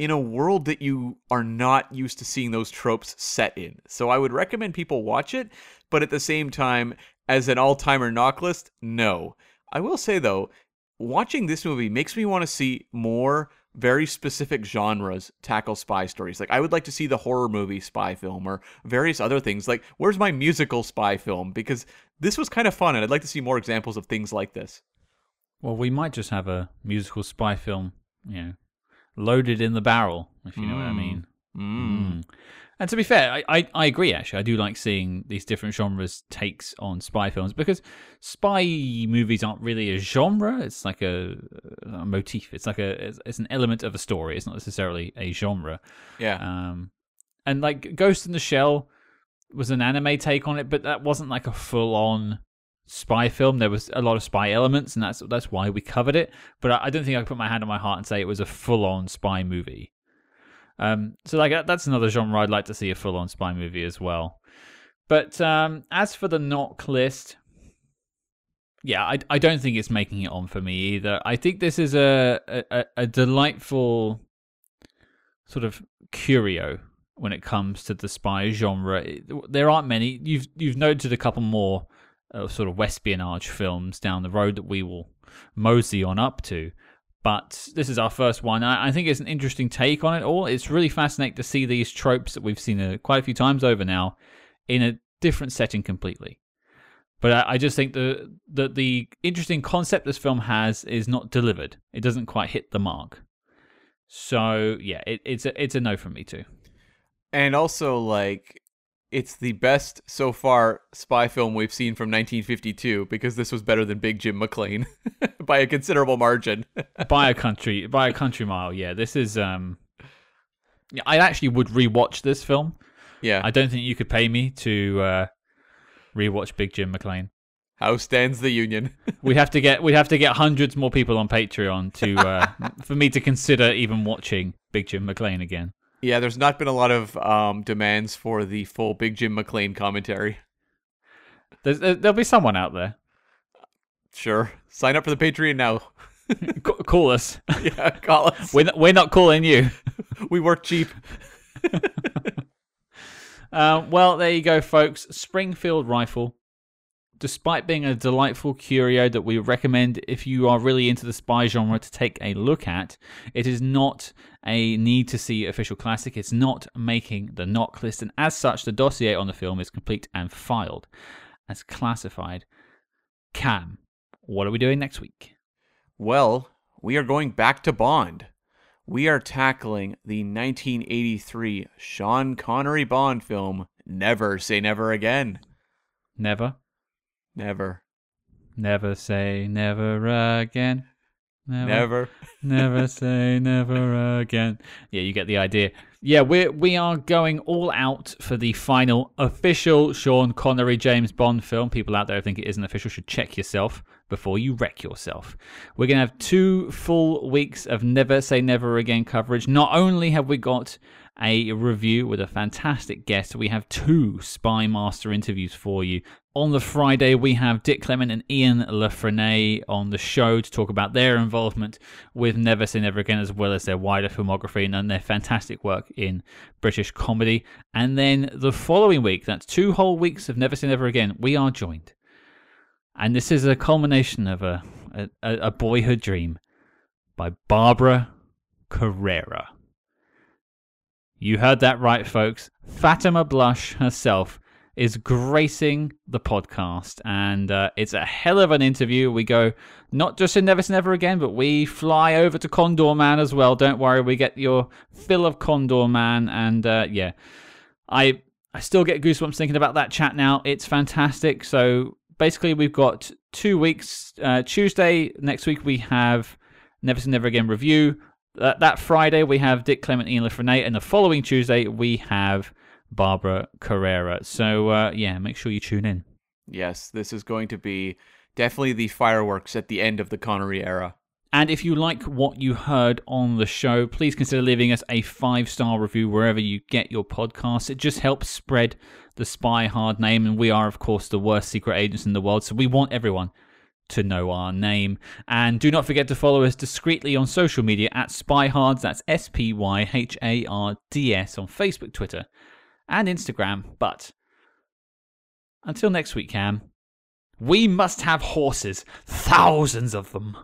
in a world that you are not used to seeing those tropes set in. So I would recommend people watch it, but at the same time, as an all timer NOC list, no. I will say though, watching this movie makes me want to see more very specific genres tackle spy stories. Like I would like to see the horror movie spy film or various other things. Like where's my musical spy film? Because this was kind of fun and I'd like to see more examples of things like this. Well, we might just have a musical spy film, you know, loaded in the barrel, if you know what I mean. Mm. And to be fair, I, I, I, agree, actually. I do like seeing these different genres takes on spy films because spy movies aren't really a genre. It's like a, a motif. It's like a it's, it's, an element of a story. It's not necessarily a genre. Yeah. Um, and like Ghost in the Shell was an anime take on it, but that wasn't like a full on spy film. There was a lot of spy elements, and that's that's why we covered it. But I, I don't think I could put my hand on my heart and say it was a full on spy movie. Um, so like that's another genre I'd like to see a full on spy movie as well. But um, as for the NOC list, yeah, I I don't think it's making it on for me either. I think this is a a, a delightful sort of curio when it comes to the spy genre. There aren't many. You've you've noted a couple more uh, sort of espionage films down the road that we will mosey on up to but this is our first one. I, I, think it's an interesting take on it all. It's really fascinating to see these tropes that we've seen uh, quite a few times over now in a different setting completely. But I, I just think the, the the interesting concept this film has is not delivered. It doesn't quite hit the mark. So yeah, it, it's a it's a no from me too. And also, like it's the best so far spy film we've seen from 1952 because this was better than Big Jim McLean by a considerable margin. by a country, by a country mile. Yeah, this is. um I actually would rewatch this film. Yeah, I don't think you could pay me to uh rewatch Big Jim McLean. How stands the union? we have to get we have to get hundreds more people on Patreon to uh, for me to consider even watching Big Jim McLean again. Yeah, there's not been a lot of um, demands for the full Big Jim McLean commentary. There's, there'll be someone out there. Sure. Sign up for the Patreon now. call us. Yeah, call us. We're not, we're not calling you. we work cheap. uh, well, there you go, folks. Springfield Rifle despite being a delightful curio that we recommend if you are really into the spy genre to take a look at, it is not a need to see official classic. It's not making the NOC list, and as such, the dossier on the film is complete and filed as classified. Cam, what are we doing next week? Well, we are going back to Bond. We are tackling the 1983 Sean Connery Bond film, Never Say Never Again. Never Never. Never say never again. Never. Never, never say never again. Yeah, you get the idea. Yeah, we we are going all out for the final official Sean Connery James Bond film. People out there who think it isn't official should check yourself before you wreck yourself. We're going to have two full weeks of Never Say Never Again coverage. Not only have we got a review with a fantastic guest. We have two Spy Master interviews for you. On the Friday, we have Dick Clement and Ian La Frenais on the show to talk about their involvement with Never Say Never Again, as well as their wider filmography and their fantastic work in British comedy. And then the following week, that's two whole weeks of Never Say Never Again, we are joined. And this is a culmination of a, a, a boyhood dream by Barbara Carrera. You heard that right, folks. Fatima Blush herself is gracing the podcast, and uh, it's a hell of an interview. We go not just in Never Never Again, but we fly over to Condorman as well. Don't worry, we get your fill of Condorman, and uh, yeah, I I still get goosebumps thinking about that chat now. It's fantastic. So basically, we've got two weeks. Uh, Tuesday next week we have Never Never Again review. That, that Friday we have Dick Clement, Ian La Frenais, and the following Tuesday we have Barbara Carrera. So uh, yeah, make sure you tune in. Yes, this is going to be definitely the fireworks at the end of the Connery era. And if you like what you heard on the show, please consider leaving us a five star review wherever you get your podcasts. It just helps spread the Spy Hard name, and we are, of course, the worst secret agents in the world. So we want everyone to know our name. And do not forget to follow us discreetly on social media at SpyHards. That's S P Y H A R D S on Facebook, Twitter, and Instagram. But until next week, Cam, we must have horses, thousands of them.